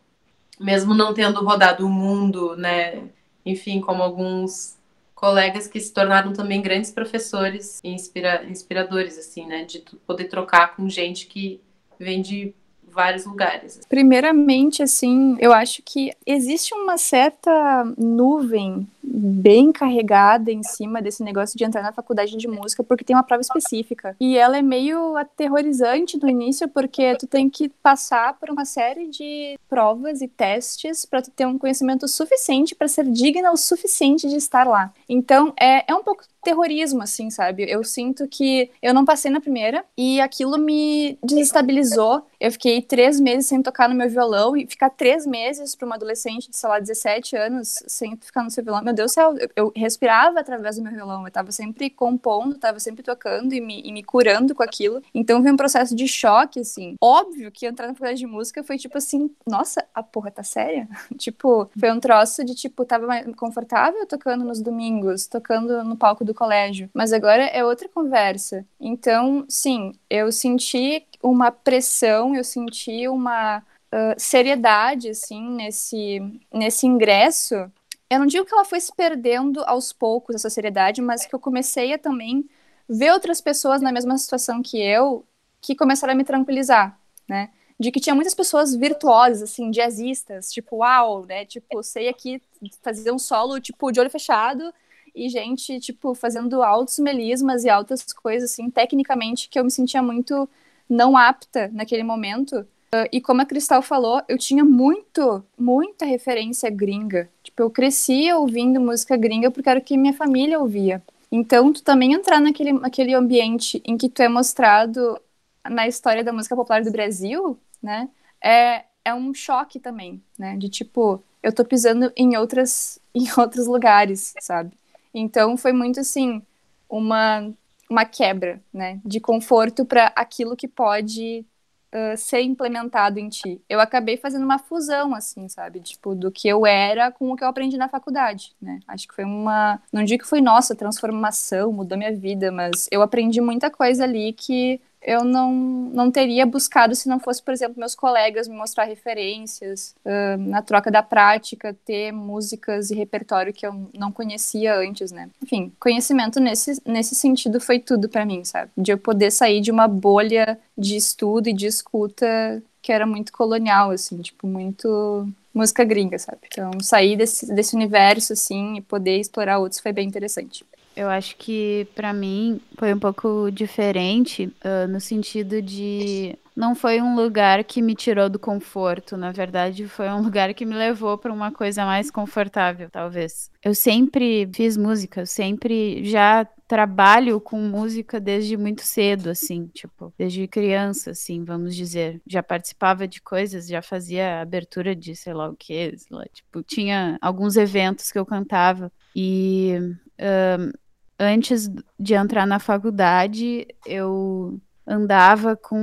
Speaker 3: Mesmo não tendo rodado o mundo, né? Enfim, como alguns colegas que se tornaram também grandes professores e inspira, inspiradores, assim, né? De poder trocar com gente que vem de vários lugares.
Speaker 7: Primeiramente, assim, eu acho que existe uma certa nuvem bem carregada em cima desse negócio de entrar na faculdade de música, porque tem uma prova específica. E ela é meio aterrorizante no início, porque tu tem que passar por uma série de provas e testes para tu ter um conhecimento suficiente para ser digna o suficiente de estar lá. Então, é, é um pouco terrorismo, assim, sabe? Eu sinto que eu não passei na primeira e aquilo me desestabilizou. Eu fiquei três meses sem tocar no meu violão e ficar três meses para uma adolescente de, sei lá, 17 anos sem ficar no seu violão. Meu Deus do céu, eu, eu respirava através do meu violão. Eu tava sempre compondo, tava sempre tocando e me, e me curando com aquilo. Então foi um processo de choque, assim. Óbvio que entrar na faculdade de música foi tipo assim, nossa, a porra tá séria? tipo, foi um troço de tipo, tava confortável tocando nos domingos, tocando no palco do colégio. Mas agora é outra conversa. Então, sim, eu senti uma pressão, eu senti uma uh, seriedade, assim, nesse, nesse ingresso. Eu não digo que ela foi se perdendo aos poucos, essa seriedade, mas que eu comecei a também ver outras pessoas na mesma situação que eu que começaram a me tranquilizar, né? De que tinha muitas pessoas virtuosas, assim, jazzistas, tipo, uau, né? Tipo, sei aqui fazer um solo, tipo, de olho fechado, e gente, tipo, fazendo altos melismas e altas coisas, assim, tecnicamente, que eu me sentia muito não apta naquele momento. Uh, e como a Cristal falou, eu tinha muito, muita referência gringa. Tipo, eu crescia ouvindo música gringa porque era o que minha família ouvia. Então, tu também entrar naquele, naquele ambiente em que tu é mostrado na história da música popular do Brasil, né? É, é um choque também, né? De tipo, eu tô pisando em outras em outros lugares, sabe? Então foi muito assim uma uma quebra, né? De conforto para aquilo que pode ser implementado em ti. Eu acabei fazendo uma fusão, assim, sabe? Tipo, do que eu era com o que eu aprendi na faculdade, né? Acho que foi uma. Não digo que foi nossa transformação, mudou minha vida, mas eu aprendi muita coisa ali que eu não, não teria buscado se não fosse, por exemplo, meus colegas me mostrar referências, uh, na troca da prática, ter músicas e repertório que eu não conhecia antes, né? Enfim, conhecimento nesse, nesse sentido foi tudo para mim, sabe? De eu poder sair de uma bolha de estudo e de escuta que era muito colonial, assim, tipo, muito música gringa, sabe? Então, sair desse, desse universo, assim, e poder explorar outros foi bem interessante.
Speaker 6: Eu acho que para mim foi um pouco diferente uh, no sentido de não foi um lugar que me tirou do conforto, na verdade foi um lugar que me levou para uma coisa mais confortável, talvez. Eu sempre fiz música, eu sempre já trabalho com música desde muito cedo, assim, tipo, desde criança, assim, vamos dizer. Já participava de coisas, já fazia abertura de sei lá o que, tipo, tinha alguns eventos que eu cantava e uh, antes de entrar na faculdade, eu andava com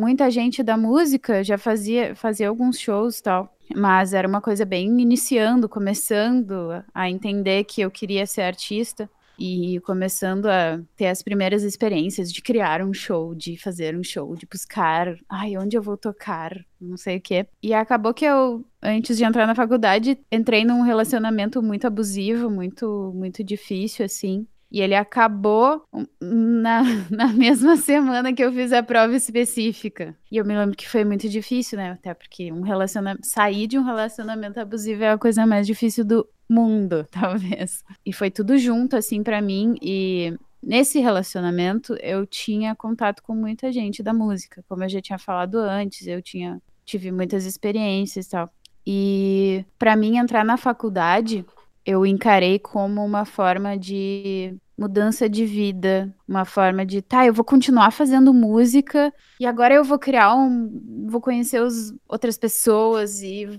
Speaker 6: muita gente da música, já fazia, fazia alguns shows tal. Mas era uma coisa bem iniciando, começando a entender que eu queria ser artista e começando a ter as primeiras experiências de criar um show, de fazer um show, de buscar, ai, onde eu vou tocar, não sei o quê. E acabou que eu, antes de entrar na faculdade, entrei num relacionamento muito abusivo, muito muito difícil assim. E ele acabou na, na mesma semana que eu fiz a prova específica. E eu me lembro que foi muito difícil, né? Até porque um relacionamento, sair de um relacionamento abusivo é a coisa mais difícil do mundo, talvez. E foi tudo junto, assim, para mim. E nesse relacionamento eu tinha contato com muita gente da música. Como eu já tinha falado antes, eu tinha tive muitas experiências e tal. E para mim entrar na faculdade eu encarei como uma forma de mudança de vida, uma forma de, tá, eu vou continuar fazendo música e agora eu vou criar um, vou conhecer os, outras pessoas e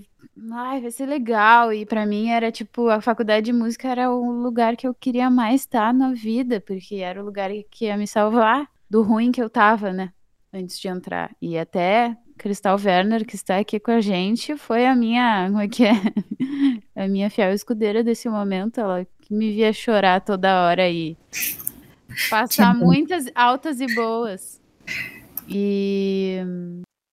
Speaker 6: ai, vai ser legal. E para mim era tipo, a faculdade de música era o lugar que eu queria mais estar na vida, porque era o lugar que ia me salvar do ruim que eu tava, né? Antes de entrar. E até Cristal Werner, que está aqui com a gente, foi a minha, como é que é? a minha fiel escudeira desse momento, ela que me via chorar toda hora e passar muitas altas e boas. E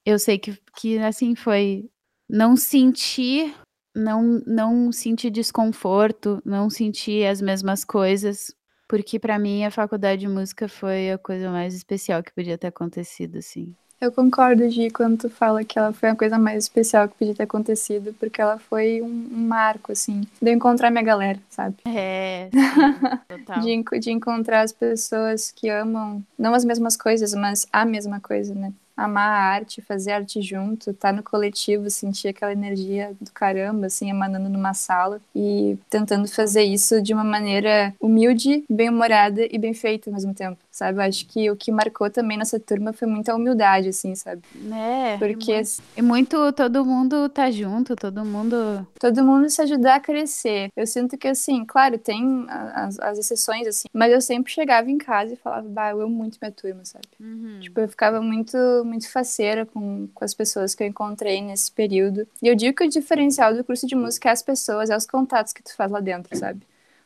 Speaker 6: eu sei que, que assim foi não sentir não não sentir desconforto, não sentir as mesmas coisas, porque para mim a faculdade de música foi a coisa mais especial que podia ter acontecido assim.
Speaker 7: Eu concordo, Gi, quando tu fala que ela foi a coisa mais especial que podia ter acontecido, porque ela foi um, um marco, assim, de eu encontrar minha galera, sabe?
Speaker 6: É, sim, total.
Speaker 7: de, de encontrar as pessoas que amam, não as mesmas coisas, mas a mesma coisa, né? amar a arte, fazer arte junto, estar tá no coletivo, sentir aquela energia do caramba, assim, emanando numa sala e tentando fazer isso de uma maneira humilde, bem-humorada e bem feita ao mesmo tempo, sabe? Acho que o que marcou também nessa turma foi muita humildade, assim, sabe?
Speaker 6: É.
Speaker 7: Porque.
Speaker 6: E muito, e muito todo mundo tá junto, todo mundo.
Speaker 7: Todo mundo se ajudar a crescer. Eu sinto que, assim, claro, tem as, as exceções, assim, mas eu sempre chegava em casa e falava, bah, eu amo muito minha turma, sabe?
Speaker 6: Uhum.
Speaker 7: Tipo, eu ficava muito muito faceira com, com as pessoas que eu encontrei nesse período. E eu digo que o diferencial do curso de música é as pessoas, é os contatos que tu faz lá dentro, sabe?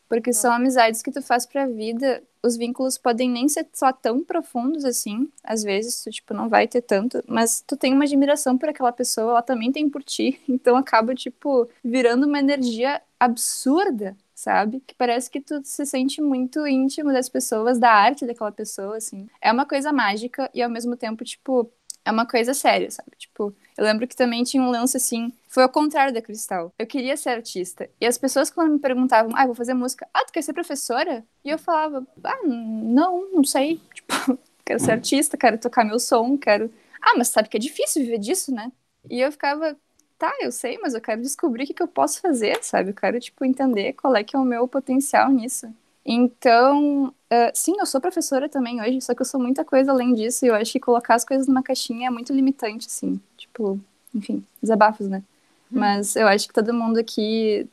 Speaker 7: Porque são amizades que tu faz pra vida. Os vínculos podem nem ser só tão profundos assim. Às vezes tu, tipo, não vai ter tanto. Mas tu tem uma admiração por aquela pessoa, ela também tem por ti. Então acaba, tipo, virando uma energia absurda, sabe? Que parece que tu se sente muito íntimo das pessoas, da arte daquela pessoa, assim. É uma coisa mágica e ao mesmo tempo, tipo, é uma coisa séria, sabe? Tipo, eu lembro que também tinha um lance assim, foi ao contrário da Cristal. Eu queria ser artista. E as pessoas quando me perguntavam, ah, vou fazer música, ah, tu quer ser professora? E eu falava, ah, não, não sei. Tipo, quero ser artista, quero tocar meu som, quero. Ah, mas sabe que é difícil viver disso, né? E eu ficava, tá, eu sei, mas eu quero descobrir o que, que eu posso fazer, sabe? Eu quero, tipo, entender qual é que é o meu potencial nisso. Então, uh, sim, eu sou professora também hoje, só que eu sou muita coisa além disso, e eu acho que colocar as coisas numa caixinha é muito limitante, assim. Tipo, enfim, desabafos, né? Hum. Mas eu acho que todo mundo aqui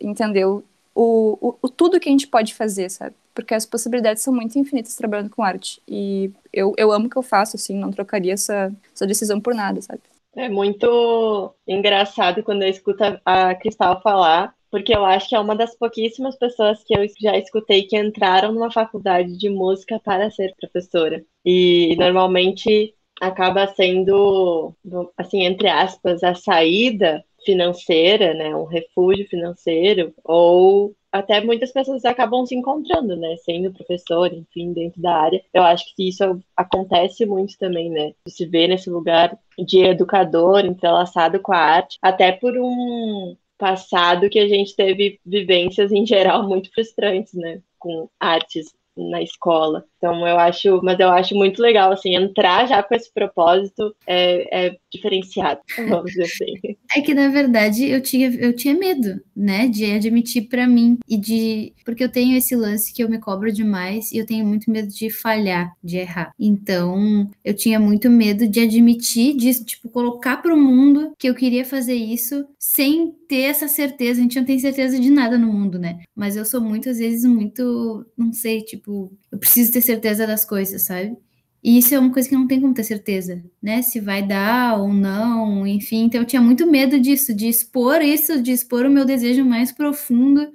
Speaker 7: entendeu o, o, o, tudo que a gente pode fazer, sabe? Porque as possibilidades são muito infinitas trabalhando com arte. E eu, eu amo o que eu faço, assim, não trocaria essa, essa decisão por nada, sabe?
Speaker 1: É muito engraçado quando eu escuto a Cristal falar, porque eu acho que é uma das pouquíssimas pessoas que eu já escutei que entraram numa faculdade de música para ser professora. E normalmente acaba sendo, assim, entre aspas, a saída financeira, né, um refúgio financeiro, ou até muitas pessoas acabam se encontrando, né, sendo professor, enfim, dentro da área. Eu acho que isso acontece muito também, né, de se ver nesse lugar de educador entrelaçado com a arte, até por um passado que a gente teve vivências em geral muito frustrantes, né, com artes na escola. Então eu acho, mas eu acho muito legal assim entrar já com esse propósito é, é diferenciado, vamos dizer assim.
Speaker 5: É que na verdade eu tinha eu tinha medo, né, de admitir para mim e de porque eu tenho esse lance que eu me cobro demais e eu tenho muito medo de falhar, de errar. Então eu tinha muito medo de admitir, de tipo colocar para o mundo que eu queria fazer isso sem ter essa certeza. A gente não tem certeza de nada no mundo, né? Mas eu sou muitas vezes muito, não sei, tipo, eu preciso ter certeza das coisas, sabe? E isso é uma coisa que não tem como ter certeza, né? Se vai dar ou não, enfim. Então eu tinha muito medo disso, de expor isso, de expor o meu desejo mais profundo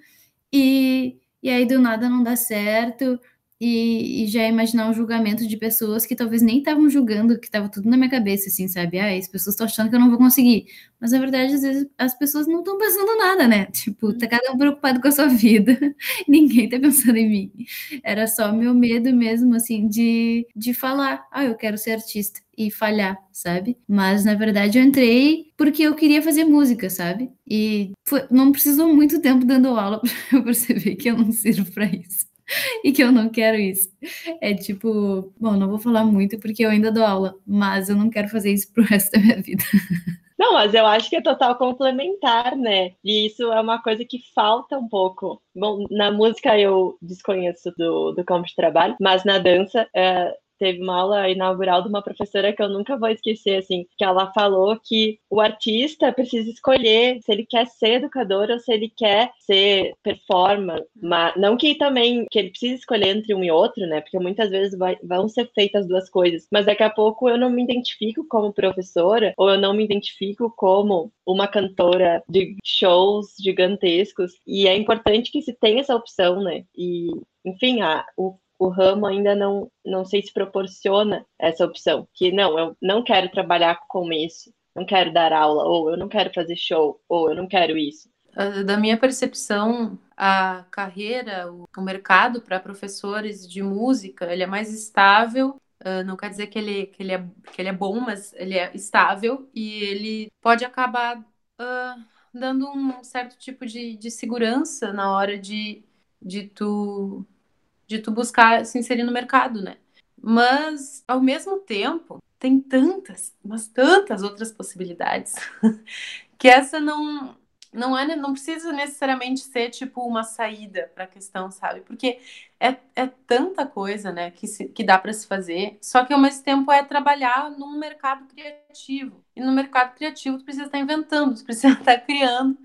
Speaker 5: e, e aí do nada não dá certo, e, e, já imaginar um julgamento de pessoas que talvez nem estavam julgando, que estava tudo na minha cabeça, assim, sabe? Ah, as pessoas estão achando que eu não vou conseguir. Mas na verdade, às vezes, as pessoas não estão pensando nada, né? Tipo, tá cada um preocupado com a sua vida, ninguém tá pensando em mim. Era só meu medo mesmo, assim, de, de falar, ah, eu quero ser artista e falhar, sabe? Mas na verdade eu entrei porque eu queria fazer música, sabe? E foi, não precisou muito tempo dando aula para eu perceber que eu não sirvo para isso. e que eu não quero isso. É tipo, bom, não vou falar muito porque eu ainda dou aula, mas eu não quero fazer isso pro resto da minha vida.
Speaker 1: Não, mas eu acho que é total complementar, né? E isso é uma coisa que falta um pouco. Bom, na música eu desconheço do, do campo de trabalho, mas na dança é, teve uma aula inaugural de uma professora que eu nunca vou esquecer, assim, que ela falou que o artista precisa escolher se ele quer ser educador ou se ele quer ser performer, mas não que também que ele precisa escolher entre um e outro, né? Porque muitas vezes vai, vão ser feitas as duas coisas, mas daqui a pouco eu não me identifico como professora ou eu não me identifico como uma cantora de shows gigantescos e é importante que se tenha essa opção, né? E enfim, a, o o ramo ainda não, não sei se proporciona essa opção, que não, eu não quero trabalhar com isso, não quero dar aula, ou eu não quero fazer show, ou eu não quero isso.
Speaker 3: Ah, da minha percepção, a carreira, o mercado para professores de música, ele é mais estável Uh, não quer dizer que ele, que, ele é, que ele é bom, mas ele é estável e ele pode acabar uh, dando um certo tipo de, de segurança na hora de, de tu de tu buscar se inserir no mercado, né? Mas, ao mesmo tempo, tem tantas, mas tantas outras possibilidades que essa não não é não precisa necessariamente ser tipo uma saída para a questão, sabe? Porque é, é tanta coisa, né, que, se, que dá para se fazer, só que ao mesmo tempo é trabalhar num mercado criativo. E no mercado criativo tu precisa estar inventando, tu precisa estar criando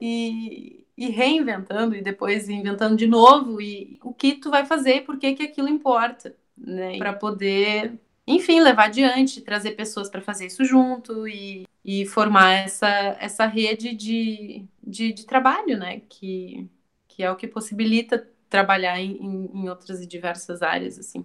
Speaker 3: e, e reinventando e depois inventando de novo e o que tu vai fazer e por que que aquilo importa, né? Para poder, enfim, levar adiante, trazer pessoas para fazer isso junto e, e formar essa, essa rede de, de, de, trabalho, né? Que, que é o que possibilita trabalhar em, em, outras e diversas áreas, assim.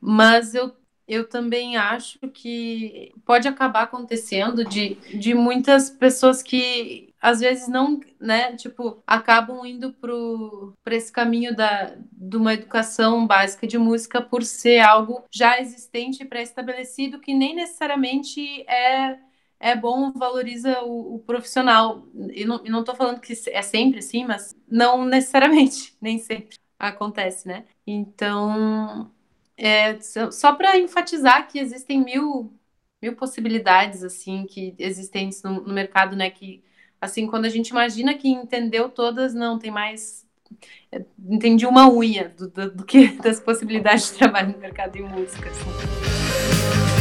Speaker 3: Mas eu eu também acho que pode acabar acontecendo de, de muitas pessoas que às vezes não, né, tipo, acabam indo por esse caminho da, de uma educação básica de música por ser algo já existente, pré-estabelecido, que nem necessariamente é é bom, valoriza o, o profissional. E não, não tô falando que é sempre assim, mas não necessariamente, nem sempre acontece, né? Então, é, só para enfatizar que existem mil, mil possibilidades, assim, que existem no, no mercado, né? Que, assim, quando a gente imagina que entendeu todas, não, tem mais é, entendi uma unha do, do, do, que das possibilidades de trabalho no mercado de música. Assim.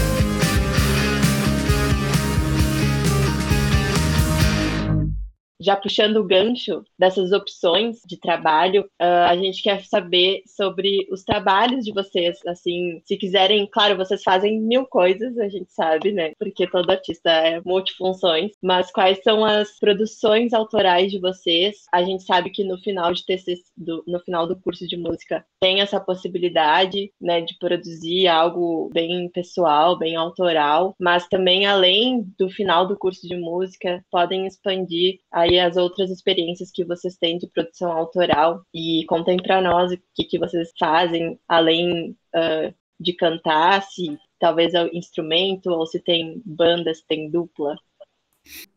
Speaker 1: Já puxando o gancho dessas opções de trabalho, uh, a gente quer saber sobre os trabalhos de vocês. Assim, se quiserem, claro, vocês fazem mil coisas, a gente sabe, né? Porque todo artista é multifunções. Mas quais são as produções autorais de vocês? A gente sabe que no final de TCC, do, no final do curso de música tem essa possibilidade, né, de produzir algo bem pessoal, bem autoral, mas também além do final do curso de música podem expandir aí as outras experiências que vocês têm de produção autoral e contem para nós o que, que vocês fazem além uh, de cantar, se talvez é o instrumento ou se tem banda, se tem dupla.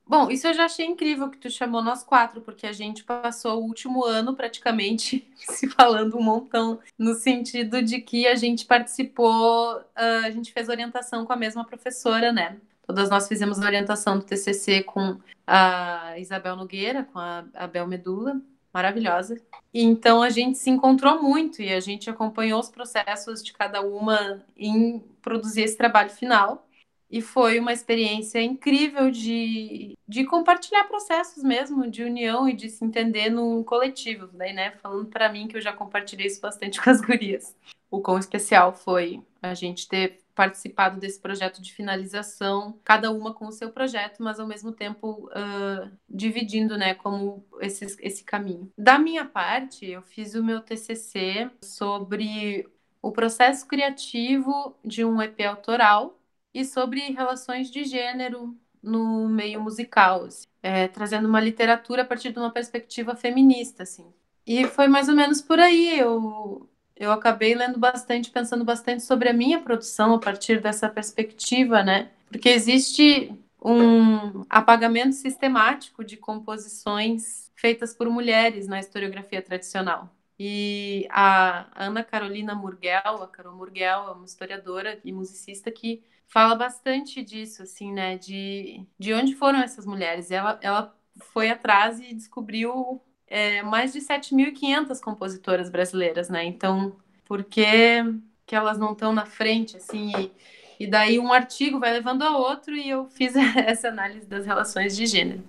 Speaker 3: Bom, isso eu já achei incrível que tu chamou nós quatro, porque a gente passou o último ano praticamente se falando um montão, no sentido de que a gente participou, a gente fez orientação com a mesma professora, né? Todas nós fizemos a orientação do TCC com a Isabel Nogueira, com a Abel Medula, maravilhosa. E então a gente se encontrou muito e a gente acompanhou os processos de cada uma em produzir esse trabalho final. E foi uma experiência incrível de, de compartilhar processos mesmo, de união e de se entender no coletivo. Daí, né, falando para mim que eu já compartilhei isso bastante com as gurias. O quão especial foi a gente ter participado desse projeto de finalização, cada uma com o seu projeto, mas ao mesmo tempo uh, dividindo, né, como esse, esse caminho. Da minha parte, eu fiz o meu TCC sobre o processo criativo de um EP autoral e sobre relações de gênero no meio musical, assim, é, trazendo uma literatura a partir de uma perspectiva feminista, assim. E foi mais ou menos por aí. Eu eu acabei lendo bastante, pensando bastante sobre a minha produção a partir dessa perspectiva, né? Porque existe um apagamento sistemático de composições feitas por mulheres na historiografia tradicional. E a Ana Carolina Murgel, a Carol Murgel, é uma historiadora e musicista que fala bastante disso, assim, né? De, de onde foram essas mulheres. Ela, ela foi atrás e descobriu é, mais de 7.500 compositoras brasileiras, né? Então, por que, que elas não estão na frente, assim? E, e daí um artigo vai levando a outro e eu fiz essa análise das relações de gênero.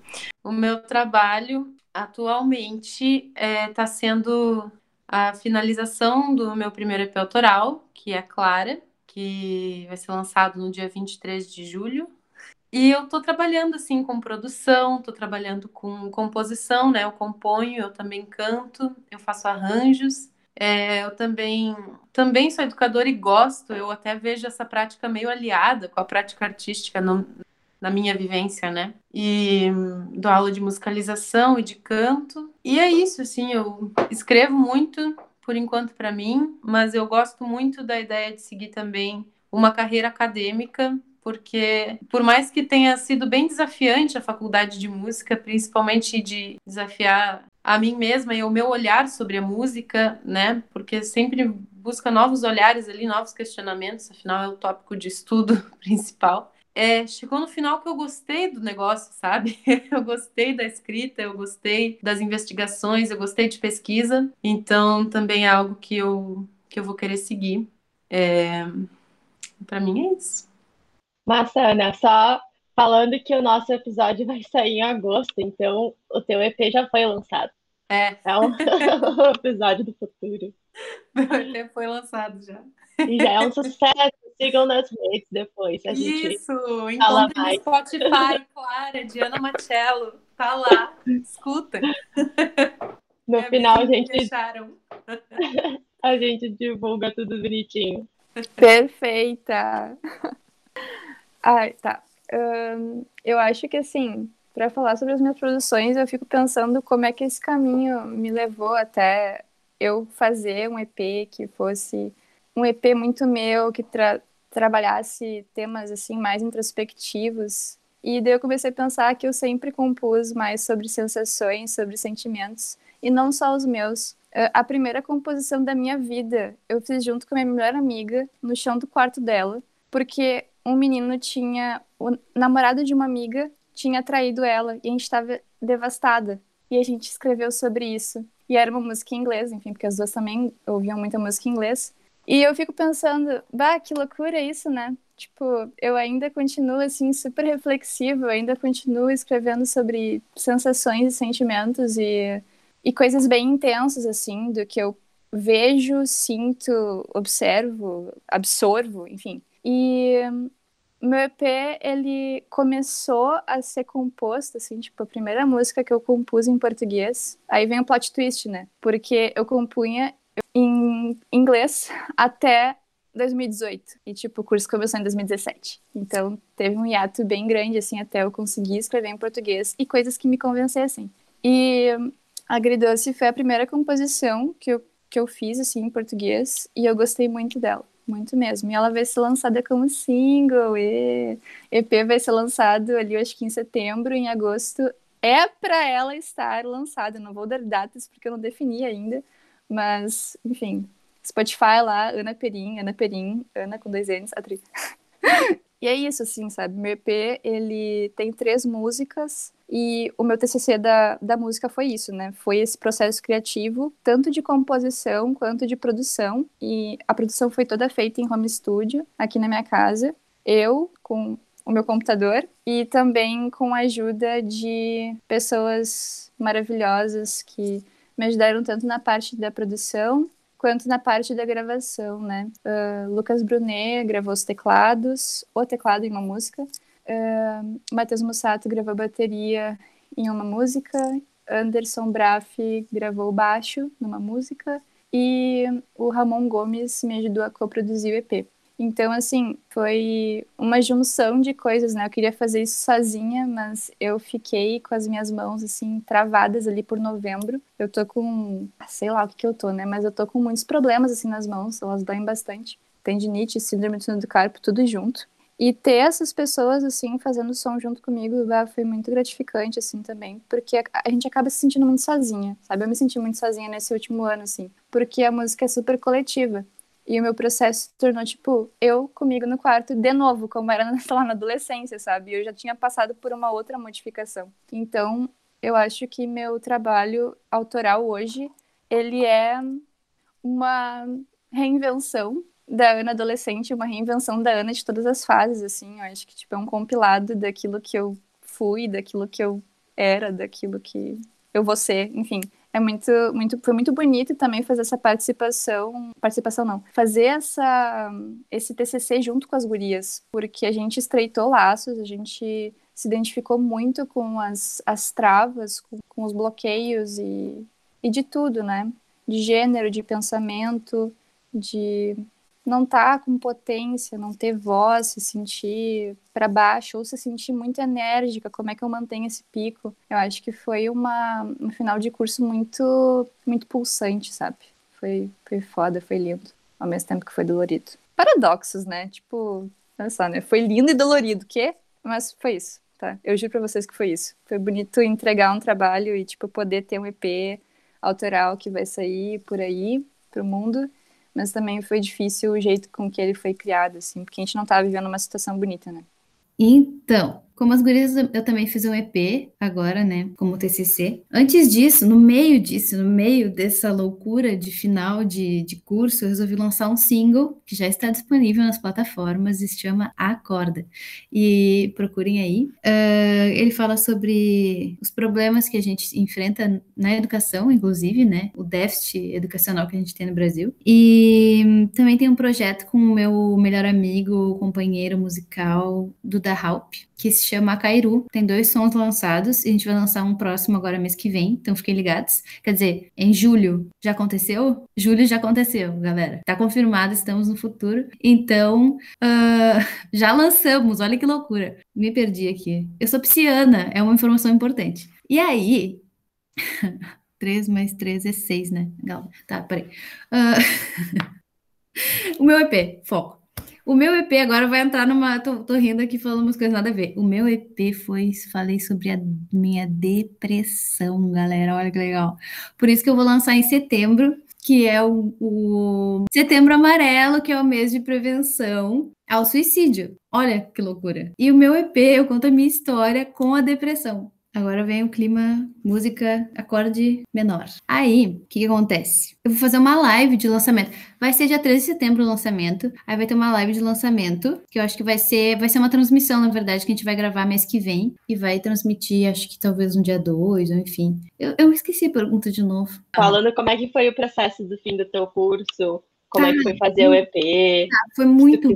Speaker 3: O meu trabalho atualmente está é, tá sendo a finalização do meu primeiro EP autoral, que é Clara, que vai ser lançado no dia 23 de julho e eu tô trabalhando assim com produção, tô trabalhando com composição, né? Eu componho, eu também canto, eu faço arranjos. É, eu também, também sou educadora e gosto, eu até vejo essa prática meio aliada com a prática artística no, na minha vivência, né? E dou aula de musicalização e de canto. E é isso, assim, eu escrevo muito por enquanto para mim, mas eu gosto muito da ideia de seguir também uma carreira acadêmica porque por mais que tenha sido bem desafiante a faculdade de música, principalmente de desafiar a mim mesma e o meu olhar sobre a música, né? Porque sempre busca novos olhares ali, novos questionamentos, afinal é o tópico de estudo principal. É, chegou no final que eu gostei do negócio, sabe? Eu gostei da escrita, eu gostei das investigações, eu gostei de pesquisa, então também é algo que eu, que eu vou querer seguir. É... Para mim é isso.
Speaker 1: Massa, Ana, só falando que o nosso episódio vai sair em agosto, então o teu EP já foi lançado.
Speaker 3: É.
Speaker 1: É um episódio do futuro.
Speaker 3: Meu EP foi lançado já.
Speaker 1: E já é um sucesso. Sigam nas redes depois. A gente
Speaker 3: Isso, encontre no Spotify, Clara, Diana Machello. Tá lá, escuta.
Speaker 1: No é final a gente. a gente divulga tudo bonitinho.
Speaker 7: Perfeita! Ai, tá. Um, eu acho que assim, para falar sobre as minhas produções, eu fico pensando como é que esse caminho me levou até eu fazer um EP que fosse um EP muito meu, que tra trabalhasse temas assim mais introspectivos. E daí eu comecei a pensar que eu sempre compus mais sobre sensações, sobre sentimentos, e não só os meus. A primeira composição da minha vida eu fiz junto com a minha melhor amiga no chão do quarto dela, porque um menino tinha. O namorado de uma amiga tinha traído ela e a gente estava devastada. E a gente escreveu sobre isso. E era uma música em inglês, enfim, porque as duas também ouviam muita música em inglês. E eu fico pensando, bah, que loucura isso, né? Tipo, eu ainda continuo, assim, super reflexivo, ainda continuo escrevendo sobre sensações e sentimentos e, e coisas bem intensas, assim, do que eu vejo, sinto, observo, absorvo, enfim. E meu EP, ele começou a ser composto, assim, tipo, a primeira música que eu compus em português, aí vem o plot twist, né? Porque eu compunha em inglês até 2018. E, tipo, o curso começou em 2017. Então, teve um hiato bem grande, assim, até eu conseguir escrever em português e coisas que me convencessem. E Agridoce foi a primeira composição que eu, que eu fiz, assim, em português e eu gostei muito dela. Muito mesmo. E ela vai ser lançada como single. E EP vai ser lançado ali, acho que em setembro, em agosto. É para ela estar lançada. Não vou dar datas porque eu não defini ainda. Mas, enfim, Spotify lá, Ana Perim, Ana Perim, Ana com dois N's, atriz. e é isso, assim, sabe? Meu EP, ele tem três músicas e o meu TCC da, da música foi isso, né? Foi esse processo criativo, tanto de composição quanto de produção. E a produção foi toda feita em home studio, aqui na minha casa. Eu, com o meu computador, e também com a ajuda de pessoas maravilhosas que me ajudaram tanto na parte da produção quanto na parte da gravação, né? Uh, Lucas Brunet gravou os teclados, o teclado em uma música, Uh, Matheus Mussato gravou bateria em uma música, Anderson Braff gravou baixo numa música e o Ramon Gomes me ajudou a coproduzir o EP. Então, assim, foi uma junção de coisas, né? Eu queria fazer isso sozinha, mas eu fiquei com as minhas mãos, assim, travadas ali por novembro. Eu tô com, sei lá o que que eu tô, né? Mas eu tô com muitos problemas, assim, nas mãos, elas doem bastante. Tendinite, síndrome do túnel do carpo, tudo junto. E ter essas pessoas, assim, fazendo som junto comigo foi muito gratificante, assim, também. Porque a, gente acaba se sentindo muito sozinha, sabe? Eu me senti muito sozinha nesse último ano, assim. Porque a música é super coletiva. E o meu processo se tornou, tipo, eu comigo no quarto, de novo, como era lá na adolescência, sabe? Eu já tinha passado por uma outra modificação. Então, eu acho que meu trabalho autoral hoje, ele é uma reinvenção da Ana adolescente, uma reinvenção da Ana de todas as fases, assim. Eu acho que, tipo, é um compilado daquilo que eu fui, daquilo que eu era, daquilo que eu vou ser, enfim. É muito, muito, foi muito bonito também fazer essa participação, participação não, fazer essa, esse TCC junto com as gurias, porque a gente estreitou laços, a gente se identificou muito com as, as travas, com, com os bloqueios e, e de tudo, né? De gênero, de pensamento, de não tá com potência, não ter voz, se sentir para baixo ou se sentir muito enérgica, como é que eu mantenho esse pico? Eu acho que foi uma um final de curso muito muito pulsante, sabe? Foi foi foda, foi lindo, ao mesmo tempo que foi dolorido. Paradoxos, né? Tipo, olha só, né? Foi lindo e dolorido, que? Mas foi isso, tá? Eu juro para vocês que foi isso. Foi bonito entregar um trabalho e tipo poder ter um EP autoral que vai sair por aí pro mundo mas também foi difícil o jeito com que ele foi criado, assim, porque a gente não estava vivendo uma situação bonita, né?
Speaker 5: Então, como as gurias, eu também fiz um EP agora, né, como TCC. Antes disso, no meio disso, no meio dessa loucura de final de, de curso, eu resolvi lançar um single que já está disponível nas plataformas e se chama Acorda. E procurem aí. Uh, ele fala sobre os problemas que a gente enfrenta na educação, inclusive, né, o déficit educacional que a gente tem no Brasil. E também tem um projeto com o meu melhor amigo, companheiro musical, Duda Halp que se chama Cairu. Tem dois sons lançados e a gente vai lançar um próximo agora mês que vem, então fiquem ligados. Quer dizer, em julho já aconteceu? Julho já aconteceu, galera. Tá confirmado, estamos no futuro. Então, uh, já lançamos, olha que loucura. Me perdi aqui. Eu sou pisciana, é uma informação importante. E aí. 3 mais 3 é 6, né? Legal. Tá, peraí. Uh... o meu EP, foco. O meu EP agora vai entrar numa. Tô, tô, rindo aqui falando umas coisas nada a ver. O meu EP foi. Falei sobre a minha depressão, galera. Olha que legal. Por isso que eu vou lançar em setembro, que é o, o Setembro Amarelo, que é o mês de prevenção ao suicídio. Olha que loucura. E o meu EP, eu conto a minha história com a depressão. Agora vem o clima, música, acorde menor. Aí, o que, que, acontece? Eu vou fazer uma live de lançamento. Vai ser dia 13 de setembro o lançamento. Aí vai ter uma live de lançamento, que eu acho que vai ser, vai ser uma transmissão, na verdade, que a gente vai gravar mês que vem. E vai transmitir, acho que talvez um dia 2, ou enfim. Eu, eu esqueci a pergunta de novo.
Speaker 1: Falando como é que foi o processo do fim do teu curso, como ah, é que foi fazer o EP.
Speaker 5: Ah, foi muito.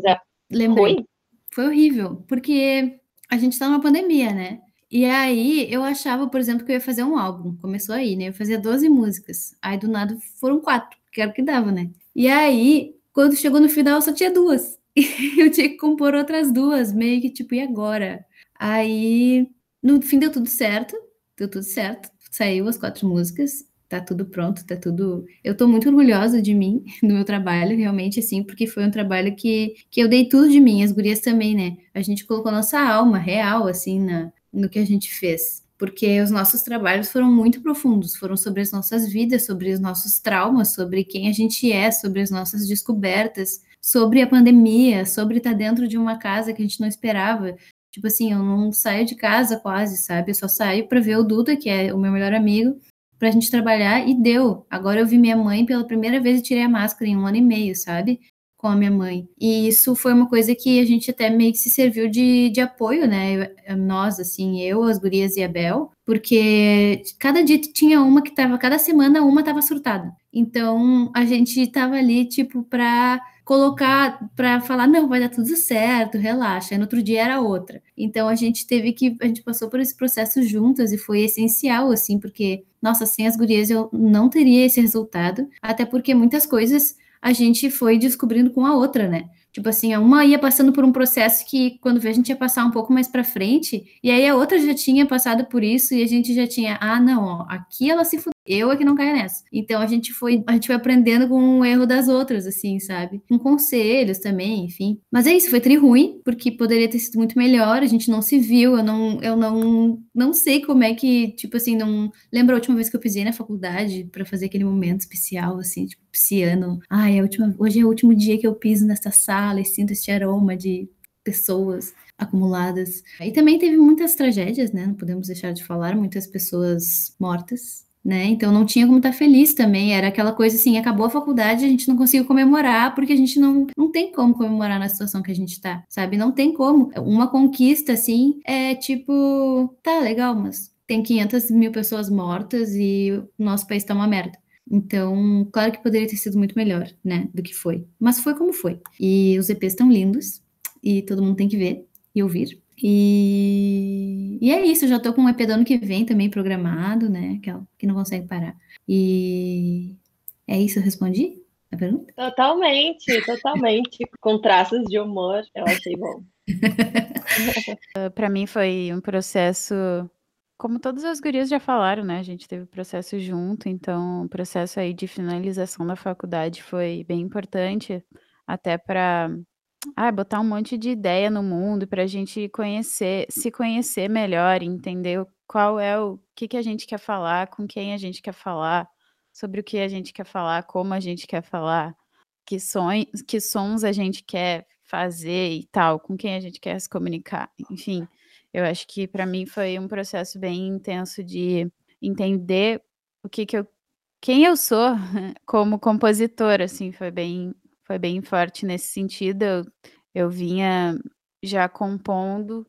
Speaker 5: Lembrei. Ruim? Foi horrível, porque a gente tá numa pandemia, né? E aí eu achava, por exemplo, que eu ia fazer um álbum. Começou aí, né? Eu fazia 12 músicas. Aí do nada foram quatro, que era o que dava, né? E aí, quando chegou no final, só tinha duas. E eu tinha que compor outras duas, meio que tipo, e agora? Aí, no fim deu tudo certo, deu tudo certo. Saiu as quatro músicas, tá tudo pronto, tá tudo. Eu tô muito orgulhosa de mim, do meu trabalho, realmente, assim, porque foi um trabalho que, que eu dei tudo de mim, as gurias também, né? A gente colocou nossa alma real, assim, na, no que a gente fez, porque os nossos trabalhos foram muito profundos, foram sobre as nossas vidas, sobre os nossos traumas, sobre quem a gente é, sobre as nossas descobertas, sobre a pandemia, sobre estar dentro de uma casa que a gente não esperava. Tipo assim, eu não saio de casa quase, sabe? Eu só saio para ver o Duda, que é o meu melhor amigo, para a gente trabalhar e deu. Agora eu vi minha mãe pela primeira vez e tirei a máscara em um ano e meio, sabe? Com a minha mãe. E isso foi uma coisa que a gente até meio que se serviu de, de apoio, né? Nós, assim, eu, as gurias e a Bel, porque cada dia tinha uma que tava, cada semana uma tava surtada. Então a gente tava ali, tipo, pra colocar, pra falar, não, vai dar tudo certo, relaxa. No outro dia era outra. Então a gente teve que, a gente passou por esse processo juntas e foi essencial, assim, porque, nossa, sem as gurias eu não teria esse resultado, até porque muitas coisas a gente foi descobrindo com a outra, né? Tipo assim, uma ia passando por um processo que, quando vê, a gente ia passar um pouco mais para frente, e aí a outra já tinha passado por isso, e a gente já tinha, ah, não, ó, aqui ela se eu é que não caio nessa. Então a gente foi, a gente foi aprendendo com o erro das outras, assim, sabe? Com conselhos também, enfim. Mas é isso, foi tri ruim, porque poderia ter sido muito melhor, a gente não se viu, eu não, eu não, não sei como é que, tipo assim, não. Lembra a última vez que eu pisei na faculdade para fazer aquele momento especial, assim, tipo, pisciano. Ai, a última, hoje é o último dia que eu piso nessa sala e sinto esse aroma de pessoas acumuladas. E também teve muitas tragédias, né? Não podemos deixar de falar, muitas pessoas mortas né? Então não tinha como estar feliz também. Era aquela coisa assim, acabou a faculdade, a gente não conseguiu comemorar, porque a gente não, não tem como comemorar na situação que a gente tá, sabe? Não tem como. Uma conquista, assim, é tipo, tá legal, mas tem 500 mil pessoas mortas e o nosso país tá uma merda. Então, claro que poderia ter sido muito melhor, né, do que foi. Mas foi como foi. E os EPs estão lindos e todo mundo tem que ver e ouvir. E, e é isso, eu já tô com um EP do ano que vem também programado, né? Que, é, que não consegue parar. E é isso, eu respondi a pergunta?
Speaker 1: Totalmente, totalmente. com traços de humor, eu achei bom.
Speaker 6: Para mim foi um processo, como todas as gurias já falaram, né? A gente teve o processo junto, então o processo aí de finalização da faculdade foi bem importante, até para ah, botar um monte de ideia no mundo para a gente conhecer, se conhecer melhor, entender qual é o que, que a gente quer falar, com quem a gente quer falar, sobre o que a gente quer falar, como a gente quer falar, que, sonhos, que sons a gente quer fazer e tal, com quem a gente quer se comunicar. Enfim, eu acho que para mim foi um processo bem intenso de entender o que, que eu quem eu sou como compositora, assim, foi bem foi bem forte nesse sentido. Eu, eu vinha já compondo.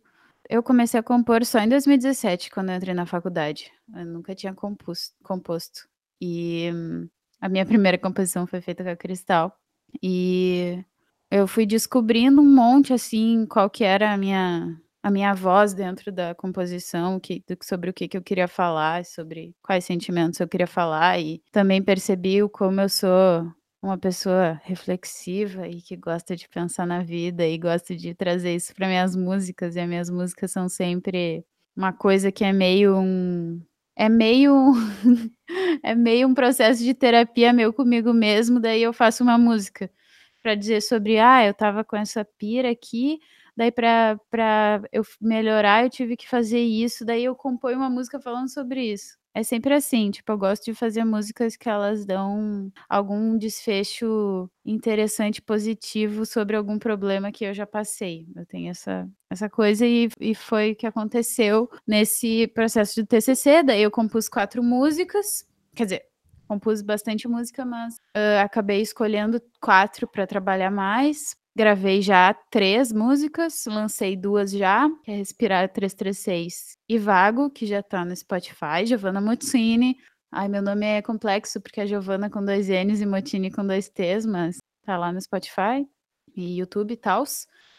Speaker 6: Eu comecei a compor só em 2017, quando eu entrei na faculdade. Eu nunca tinha composto. composto. E a minha primeira composição foi feita com a Cristal. E eu fui descobrindo um monte, assim, qual que era a minha, a minha voz dentro da composição, que, sobre o que, que eu queria falar, sobre quais sentimentos eu queria falar, e também percebi o como eu sou uma pessoa reflexiva e que gosta de pensar na vida e gosta de trazer isso para minhas músicas, e as minhas músicas são sempre uma coisa que é meio um. É meio. é meio um processo de terapia meu comigo mesmo, daí eu faço uma música para dizer sobre, ah, eu tava com essa pira aqui, daí para eu melhorar eu tive que fazer isso, daí eu componho uma música falando sobre isso. É sempre assim, tipo, eu gosto de fazer músicas que elas dão algum desfecho interessante, positivo sobre algum problema que eu já passei. Eu tenho essa, essa coisa e, e foi o que aconteceu nesse processo de TCC. Daí eu compus quatro músicas, quer dizer, compus bastante música, mas uh, acabei escolhendo quatro para trabalhar mais, Gravei já três músicas, lancei duas já, que é Respirar 336 e Vago, que já tá no Spotify, Giovanna Mozzini. Ai, meu nome é complexo porque é Giovanna com dois N's e Mottini com dois T's, mas tá lá no Spotify e YouTube e tal.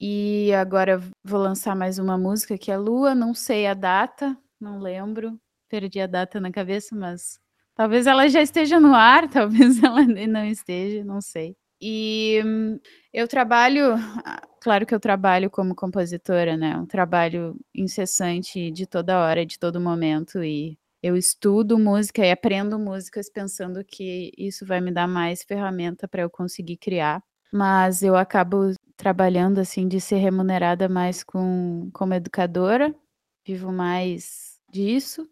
Speaker 6: E agora vou lançar mais uma música que é Lua, não sei a data, não lembro, perdi a data na cabeça, mas talvez ela já esteja no ar, talvez ela não esteja, não sei. E hum, eu trabalho, claro que eu trabalho como compositora, né? Um trabalho incessante de toda hora, de todo momento, e eu estudo música e aprendo músicas pensando que isso vai me dar mais ferramenta para eu conseguir criar. Mas eu acabo trabalhando assim de ser remunerada mais com como educadora, vivo mais disso.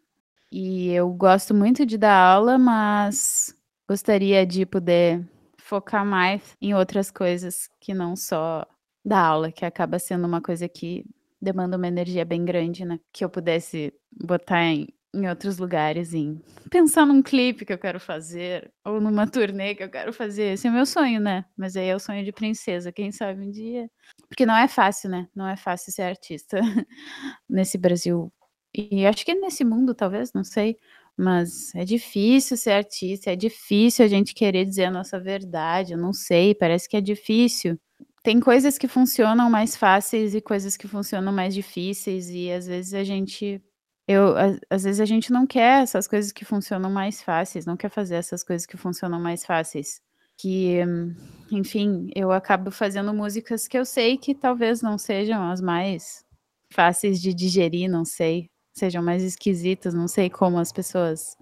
Speaker 6: E eu gosto muito de dar aula, mas gostaria de poder focar mais em outras coisas que não só da aula, que acaba sendo uma coisa que demanda uma energia bem grande, né? Que eu pudesse botar em, em outros lugares, em pensar num clipe que eu quero fazer, ou numa turnê que eu quero fazer. Esse é o meu sonho, né? Mas aí é o sonho de princesa, quem sabe um dia. Porque não é fácil, né? Não é fácil ser artista nesse Brasil. E acho que nesse mundo, talvez, não sei. Mas é difícil ser artista, é difícil a gente querer dizer a nossa verdade, eu não sei, parece que é difícil. Tem coisas que funcionam mais fáceis e coisas que funcionam mais difíceis, e às vezes a gente. Eu, às vezes a gente não quer essas coisas que funcionam mais fáceis, não quer fazer essas coisas que funcionam mais fáceis. Que, enfim, eu acabo fazendo músicas que eu sei que talvez não sejam as mais fáceis de digerir, não sei sejam mais esquisitas, não sei como as pessoas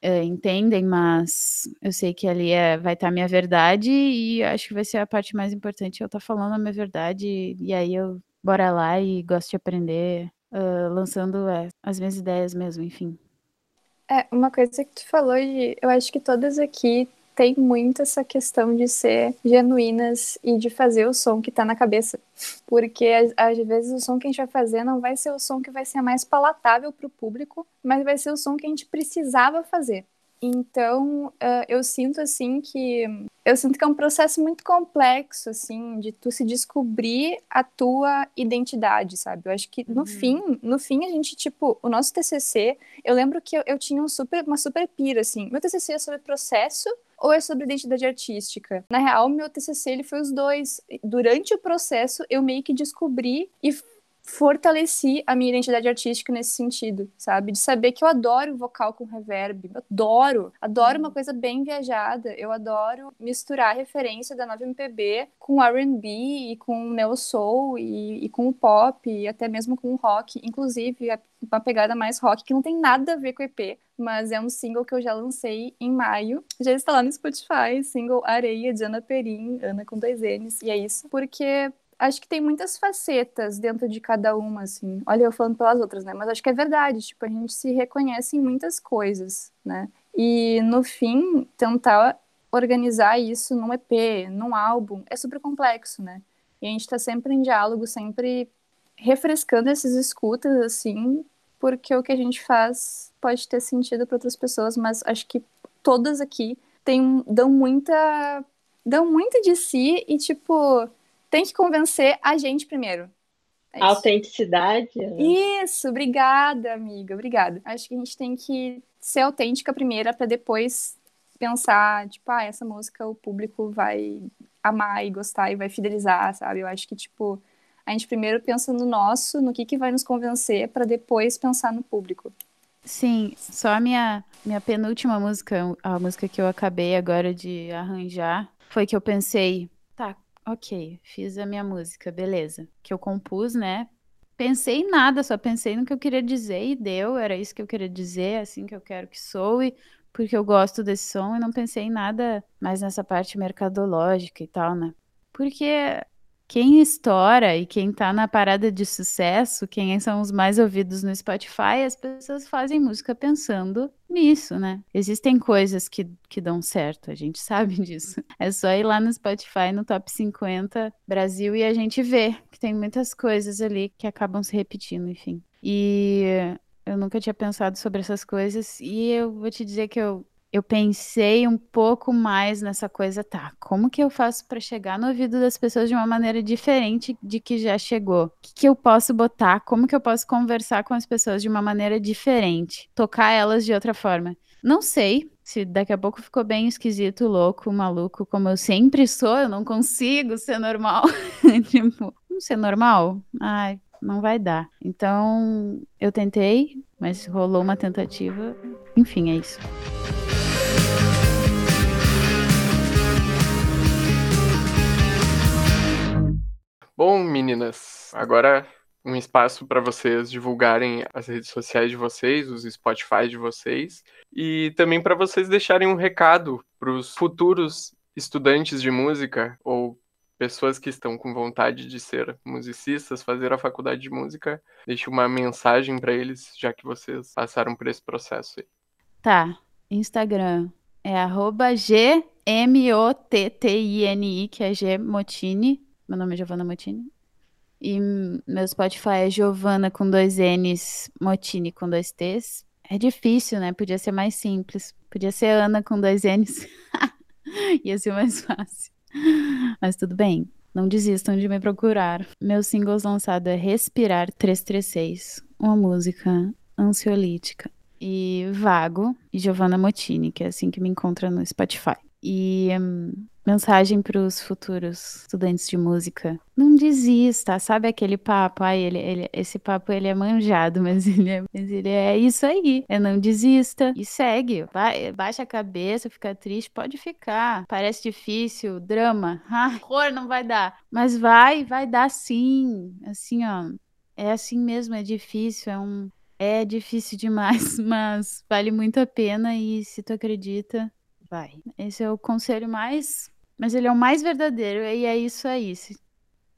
Speaker 6: é, entendem, mas eu sei que ali é, vai estar tá a minha verdade e acho que vai ser a parte mais importante eu estar tá falando a minha verdade e aí eu bora lá e gosto de aprender uh, lançando é, as minhas ideias mesmo, enfim.
Speaker 7: É, uma coisa que tu falou de, eu acho que todas aqui tem muito essa questão de ser genuínas e de fazer o som que tá na cabeça. Porque às vezes o som que a gente vai fazer não vai ser o som que vai ser mais palatável para o público, mas vai ser o som que a gente precisava fazer. Então, uh, eu sinto assim que eu sinto que é um processo muito complexo assim de tu se descobrir a tua identidade, sabe? Eu acho que no uhum. fim, no fim a gente tipo, o nosso TCC, eu lembro que eu, eu tinha um super uma super pira assim. Meu TCC é sobre processo ou é sobre identidade artística? Na real, meu TCC ele foi os dois. Durante o processo, eu meio que descobri e fortaleci a minha identidade artística nesse sentido, sabe? De saber que eu adoro vocal com reverb, adoro, adoro uma uhum. coisa bem viajada, eu adoro misturar referência da nova MPB com R&B e com neo soul e, e, com o pop e até mesmo com o rock, inclusive uma pegada mais rock que não tem nada a ver com o EP, mas é um single que eu já lancei em maio, já está lá no Spotify, single Areia de Ana Perim, Ana com dois N's, e é isso, porque acho que tem muitas facetas dentro de cada uma, assim. Olha, eu falando pelas outras, né? Mas acho que é verdade, tipo, a gente se reconhece em muitas coisas, né? E no fim, tentar organizar isso num EP, num álbum, é super complexo, né? E a gente tá sempre em diálogo, sempre refrescando essas escutas, assim, porque o que a gente faz pode ter sentido para outras pessoas, mas acho que todas aqui tem, dão muita. dão muito de si e, tipo, tem que convencer a gente primeiro.
Speaker 1: É Autenticidade. Né?
Speaker 7: Isso, obrigada, amiga, obrigada. Acho que a gente tem que ser autêntica primeiro para depois pensar, tipo, ah, essa música o público vai amar e gostar e vai fidelizar, sabe? Eu acho que, tipo, a gente primeiro pensa no nosso, no que, que vai nos convencer, para depois pensar no público.
Speaker 6: Sim, só a minha, minha penúltima música, a música que eu acabei agora de arranjar, foi que eu pensei, ok, fiz a minha música, beleza. Que eu compus, né? Pensei em nada, só pensei no que eu queria dizer e deu, era isso que eu queria dizer, é assim que eu quero que soe, porque eu gosto desse som e não pensei em nada mais nessa parte mercadológica e tal, né? Porque quem estoura e quem tá na parada de sucesso, quem são os mais ouvidos no Spotify, as pessoas fazem música pensando nisso, né? Existem coisas que, que dão certo, a gente sabe disso. É só ir lá no Spotify, no top 50 Brasil, e a gente vê que tem muitas coisas ali que acabam se repetindo, enfim. E eu nunca tinha pensado sobre essas coisas, e eu vou te dizer que eu eu pensei um pouco mais nessa coisa, tá? Como que eu faço para chegar no ouvido das pessoas de uma maneira diferente de que já chegou? O que, que eu posso botar? Como que eu posso conversar com as pessoas de uma maneira diferente? Tocar elas de outra forma? Não sei se daqui a pouco ficou bem esquisito, louco, maluco, como eu sempre sou, eu não consigo ser normal. tipo, não ser normal? Ai, não vai dar. Então, eu tentei, mas rolou uma tentativa. Enfim, é isso.
Speaker 2: Bom, meninas, agora um espaço para vocês divulgarem as redes sociais de vocês, os Spotify de vocês, e também para vocês deixarem um recado para os futuros estudantes de música ou pessoas que estão com vontade de ser musicistas, fazer a faculdade de música. Deixe uma mensagem para eles, já que vocês passaram por esse processo aí.
Speaker 6: Tá, Instagram é arroba G-M-O-T-T-I-N-I, que é G Motini, meu nome é Giovana Motini. E meu Spotify é Giovana com dois N's, Motini com dois T's. É difícil, né? Podia ser mais simples. Podia ser Ana com dois N's. Ia ser mais fácil. Mas tudo bem. Não desistam de me procurar. Meu singles lançado é Respirar 336, uma música ansiolítica. E Vago e Giovanna Motini, que é assim que me encontra no Spotify. E hum, mensagem para os futuros estudantes de música. Não desista, sabe aquele papo? Ai, ele, ele, esse papo ele é manjado, mas ele é, mas ele é isso aí. É não desista e segue. Vai, baixa a cabeça, fica triste, pode ficar. Parece difícil, drama. Ah, horror, não vai dar. Mas vai, vai dar sim. Assim, ó. É assim mesmo, é difícil, é um. É difícil demais, mas vale muito a pena e se tu acredita, vai. Esse é o conselho mais. Mas ele é o mais verdadeiro e é isso aí.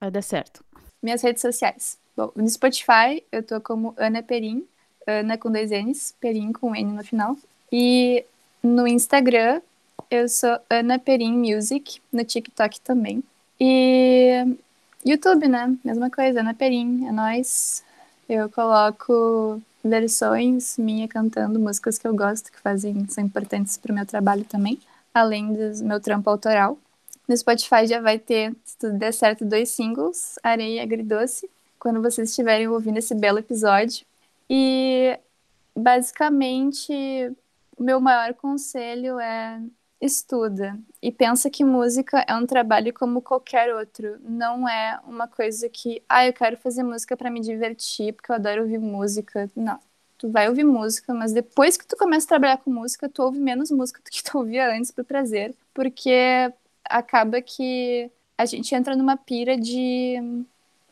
Speaker 6: Vai dar certo.
Speaker 7: Minhas redes sociais. Bom, no Spotify eu tô como Ana Perim, Ana com dois N's, Perim com N no final. E no Instagram eu sou Ana Perim Music, no TikTok também. E YouTube, né? Mesma coisa, Ana Perim, é nóis. Eu coloco versões minha cantando músicas que eu gosto, que fazem, são importantes para o meu trabalho também, além do meu trampo autoral. No Spotify já vai ter, se tudo der certo, dois singles, Areia e Agridoce, quando vocês estiverem ouvindo esse belo episódio. E basicamente, o meu maior conselho é estuda e pensa que música é um trabalho como qualquer outro. Não é uma coisa que, ah, eu quero fazer música para me divertir, porque eu adoro ouvir música. Não. Tu vai ouvir música, mas depois que tu começa a trabalhar com música, tu ouve menos música do que tu ouvia antes por prazer, porque acaba que a gente entra numa pira de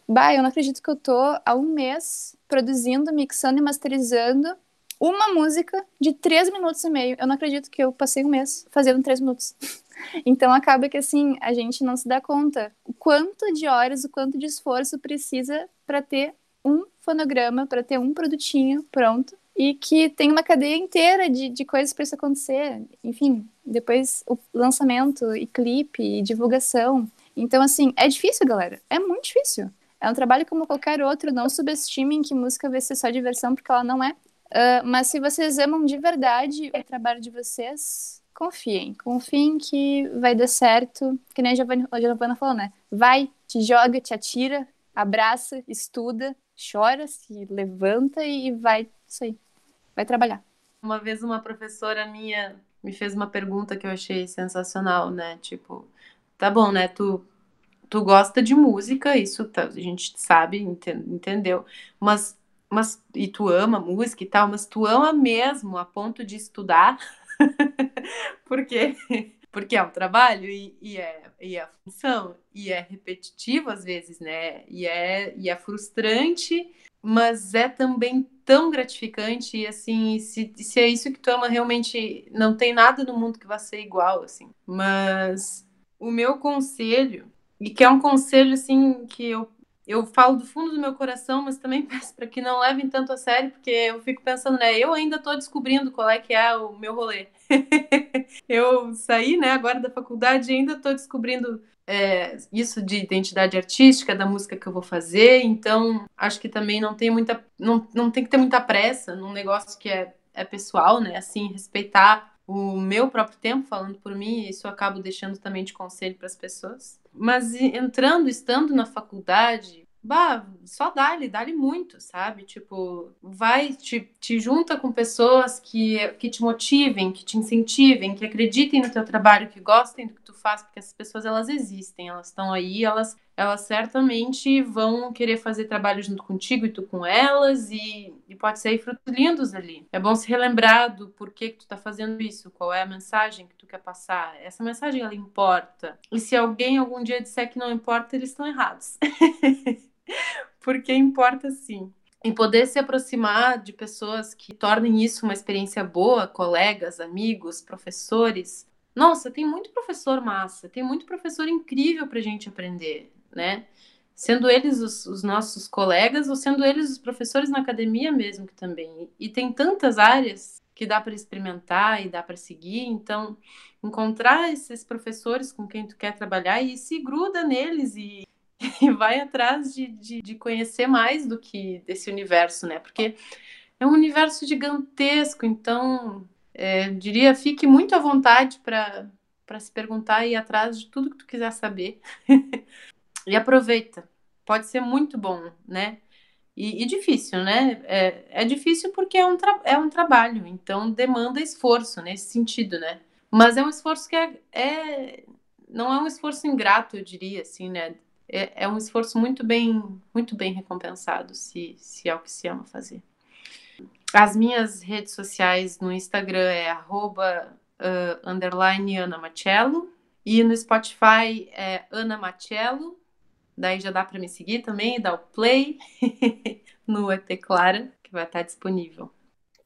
Speaker 7: bah, eu não acredito que eu tô há um mês produzindo, mixando e masterizando uma música de três minutos e meio. Eu não acredito que eu passei um mês fazendo três minutos. então acaba que assim, a gente não se dá conta o quanto de horas, o quanto de esforço precisa para ter um fonograma, para ter um produtinho pronto e que tem uma cadeia inteira de, de coisas para isso acontecer. Enfim, depois o lançamento e clipe e divulgação. Então, assim, é difícil, galera. É muito difícil. É um trabalho como qualquer outro. Não subestimem que música vai ser só diversão, porque ela não é. Uh, mas se vocês amam de verdade o trabalho de vocês, confiem. Confiem que vai dar certo. Que nem a Giovana, a Giovana falou, né? Vai, te joga, te atira, abraça, estuda, chora, se levanta e vai. Isso aí. Vai trabalhar.
Speaker 8: Uma vez uma professora minha me fez uma pergunta que eu achei sensacional, né? Tipo, tá bom, né? Tu
Speaker 3: tu gosta de música, isso tá, a gente sabe, enten- entendeu? Mas, mas e tu ama música e tal, mas tu ama mesmo a ponto de estudar, porque porque é um trabalho e, e é e é função e é repetitivo às vezes, né? E é e é frustrante, mas é também tão gratificante e assim, se, se é isso que tu ama realmente, não tem nada no mundo que vá ser igual, assim. Mas o meu conselho, e que é um conselho assim que eu eu falo do fundo do meu coração, mas também peço para que não levem tanto a sério, porque eu fico pensando, né? Eu ainda estou descobrindo qual é que é o meu rolê. eu saí, né, agora da faculdade e ainda estou descobrindo é, isso de identidade artística, da música que eu vou fazer, então acho que também não tem muita. Não, não tem que ter muita pressa num negócio que é, é pessoal, né? Assim, respeitar o meu próprio tempo, falando por mim, isso eu acabo deixando também de conselho para as pessoas. Mas entrando, estando na faculdade, bah, só dá-lhe, dá-lhe muito, sabe? Tipo, vai, te, te junta com pessoas que, que te motivem, que te incentivem, que acreditem no teu trabalho, que gostem do que tu faz, porque essas pessoas, elas existem, elas estão aí, elas, elas certamente vão querer fazer trabalho junto contigo e tu com elas, e, e pode sair frutos lindos ali. É bom se relembrar do porquê que tu tá fazendo isso, qual é a mensagem que tu quer passar. Essa mensagem, ela importa. E se alguém algum dia disser que não importa, eles estão errados. porque importa sim. E poder se aproximar de pessoas que tornem isso uma experiência boa, colegas, amigos, professores. Nossa, tem muito professor massa, tem muito professor incrível para a gente aprender, né? Sendo eles os, os, nossos colegas ou sendo eles os professores na academia mesmo que também. E tem tantas áreas que dá para experimentar e dá para seguir, então encontrar esses professores com quem tu quer trabalhar e se gruda neles e e vai atrás de, de, de, conhecer mais do que desse universo, né? Porque é um universo gigantesco, então é, diria, fique muito à vontade para se perguntar e ir atrás de tudo que tu quiser saber. e aproveita. Pode ser muito bom, né? E, e difícil, né? É, é difícil porque é um, é um trabalho, então demanda esforço nesse sentido, né? Mas é um esforço que é, é não é um esforço ingrato, eu diria, assim, né? É, é um esforço muito bem, muito bem recompensado, se, se é o que se ama fazer. As minhas redes sociais no Instagram é arroba, uh, underline Ana Machello, e no Spotify é Ana Machello, daí já dá para me seguir também, dá o play no ET Clara, que vai estar disponível.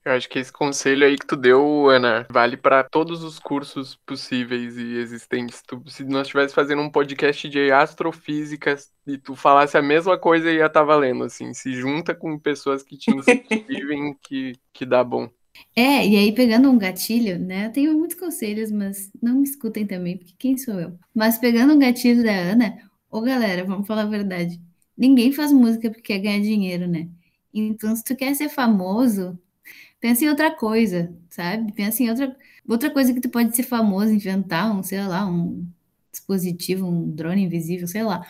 Speaker 2: Eu acho que esse conselho aí que tu deu, Ana, vale para todos os cursos possíveis e existentes. Tu, se nós estivéssemos fazendo um podcast de astrofísica e tu falasse a mesma coisa, ia estar tá valendo, assim. Se junta com pessoas que te incentivem, que, que dá bom.
Speaker 5: É, e aí pegando um gatilho, né? Eu tenho muitos conselhos, mas não me escutem também, porque quem sou eu? Mas pegando um gatilho da Ana, ô galera, vamos falar a verdade. Ninguém faz música porque quer ganhar dinheiro, né? Então, se tu quer ser famoso, pensa em outra coisa, sabe? Pensa em outra, outra coisa que tu pode ser famoso, inventar um, sei lá, um dispositivo, um drone invisível, sei lá.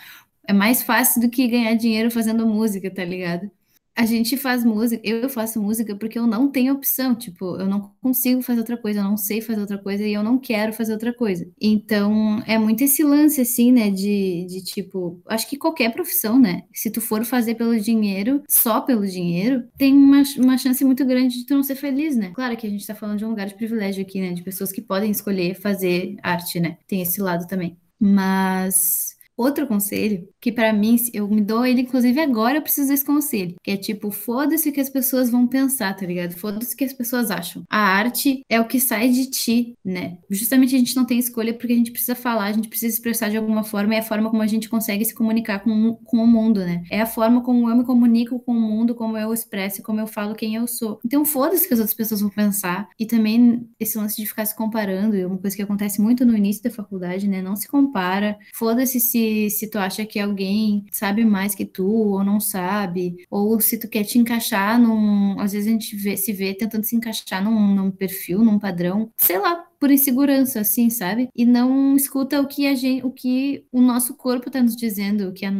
Speaker 5: É mais fácil do que ganhar dinheiro fazendo música, tá ligado? A gente faz música, eu faço música porque eu não tenho opção, tipo, eu não consigo fazer outra coisa, eu não sei fazer outra coisa e eu não quero fazer outra coisa. Então, é muito esse lance, assim, né, de, de tipo, acho que qualquer profissão, né, se tu for fazer pelo dinheiro, só pelo dinheiro, tem uma, uma chance muito grande de tu não ser feliz, né? Claro que a gente tá falando de um lugar de privilégio aqui, né, de pessoas que podem escolher fazer arte, né, tem esse lado também. Mas Outro conselho, que para mim, eu me dou ele, inclusive agora eu preciso desse conselho, que é tipo, foda-se o que as pessoas vão pensar, tá ligado? Foda-se o que as pessoas acham. A arte é o que sai de ti, né? Justamente a gente não tem escolha porque a gente precisa falar, a gente precisa expressar de alguma forma, é a forma como a gente consegue se comunicar com, com o mundo, né? É a forma como eu me comunico com o mundo, como eu expresso, como eu falo quem eu sou. Então foda-se o que as outras pessoas vão pensar. E também esse lance de ficar se comparando, é uma coisa que acontece muito no início da faculdade, né? Não se compara. Foda-se se se, tu acha que alguém sabe mais que tu ou não sabe, ou se tu quer te encaixar num. Às vezes a gente vê, se vê tentando se encaixar num, num perfil, num padrão, sei lá, por insegurança, assim, sabe? E não escuta o que a gente, o que o nosso corpo tá nos dizendo, que é,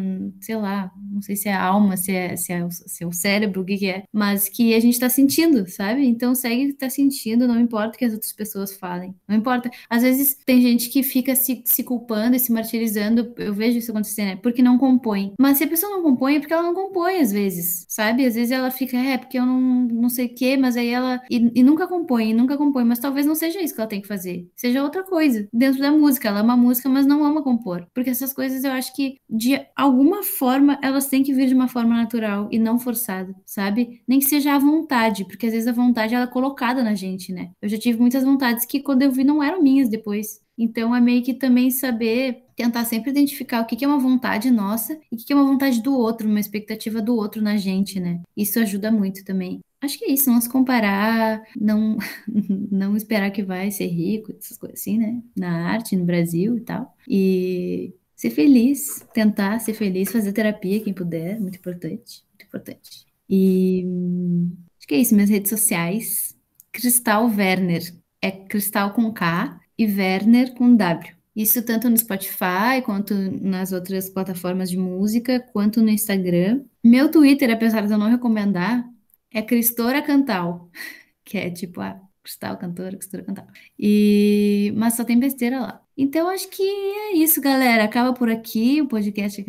Speaker 5: sei lá, não sei se é a alma, se é, se é, o, se é o cérebro, o que, que é, mas que a gente tá sentindo, sabe? Então segue o que tá sentindo, não importa o que as outras pessoas falem. Não importa. Às vezes tem gente que fica se, se culpando e se martirizando, eu vejo isso acontecer, né? Porque não compõe. Mas se a pessoa não compõe, é porque ela não compõe, às vezes, sabe? Às vezes ela fica, é, porque eu não, não sei o quê, mas aí ela. E, e nunca compõe, e nunca compõe, mas talvez não seja isso que ela tem que fazer. Seja outra coisa. Dentro da música. Ela ama música, mas não ama compor. Porque essas coisas eu acho que, de alguma forma, elas têm que vir de uma forma natural e não forçada, sabe? Nem que seja à vontade, porque às vezes a vontade ela é colocada na gente, né? Eu já tive muitas vontades que quando eu vi não eram minhas depois. Então é meio que também saber tentar sempre identificar o que é uma vontade nossa e o que é uma vontade do outro, uma expectativa do outro na gente, né? Isso ajuda muito também. Acho que é isso, não se comparar, não, não esperar que vai ser rico, essas coisas assim, né? Na arte, no Brasil e tal. E ser feliz, tentar ser feliz, fazer terapia, quem puder, muito importante, muito importante. E acho que é isso, minhas redes sociais. Cristal Werner, é Cristal com K e Werner com W. Isso tanto no Spotify, quanto nas outras plataformas de música, quanto no Instagram. Meu Twitter, apesar de eu não recomendar, é Cristora Cantal, que é tipo a Cristal Cantora, Cristora Cantal. E... Mas só tem besteira lá. Então acho que é isso, galera. Acaba por aqui o podcast.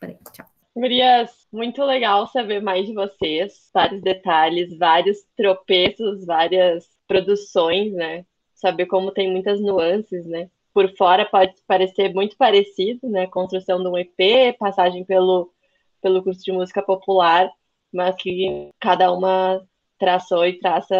Speaker 5: Peraí, tchau.
Speaker 1: Gurias, muito legal saber mais de vocês, vários detalhes, vários tropeços, várias produções, né? Saber como tem muitas nuances, né? Por fora pode parecer muito parecido, né? Construção de um EP, passagem pelo, pelo curso de música popular, mas que cada uma traçou e traça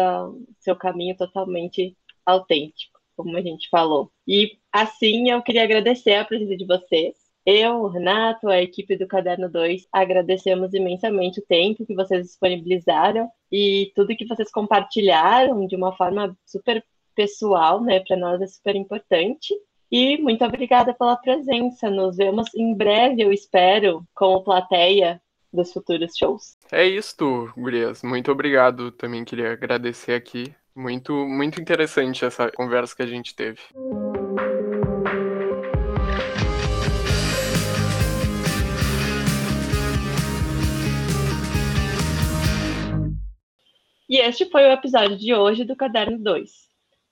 Speaker 1: seu caminho totalmente autêntico, como a gente falou. E assim eu queria agradecer a presença de vocês. Eu, o Renato, a equipe do Caderno 2, agradecemos imensamente o tempo que vocês disponibilizaram e tudo que vocês compartilharam de uma forma super pessoal, né? Para nós é super importante. E muito obrigada pela presença. Nos vemos em breve, eu espero, como plateia dos futuros shows.
Speaker 2: É isso, Gurias. Muito obrigado. Também queria agradecer aqui. Muito, muito interessante essa conversa que a gente teve.
Speaker 1: E este foi o episódio de hoje do Caderno 2.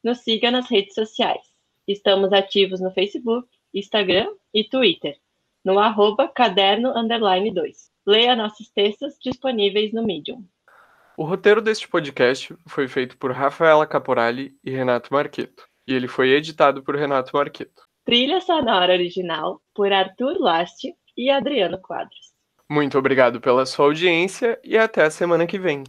Speaker 1: Nos siga nas redes sociais. Estamos ativos no Facebook, Instagram e Twitter, no arroba caderno 2. Leia nossos textos disponíveis no Medium.
Speaker 2: O roteiro deste podcast foi feito por Rafaela Caporali e Renato Marqueto, e ele foi editado por Renato Marqueto.
Speaker 1: Trilha sonora original por Arthur Last e Adriano Quadros.
Speaker 2: Muito obrigado pela sua audiência e até a semana que vem.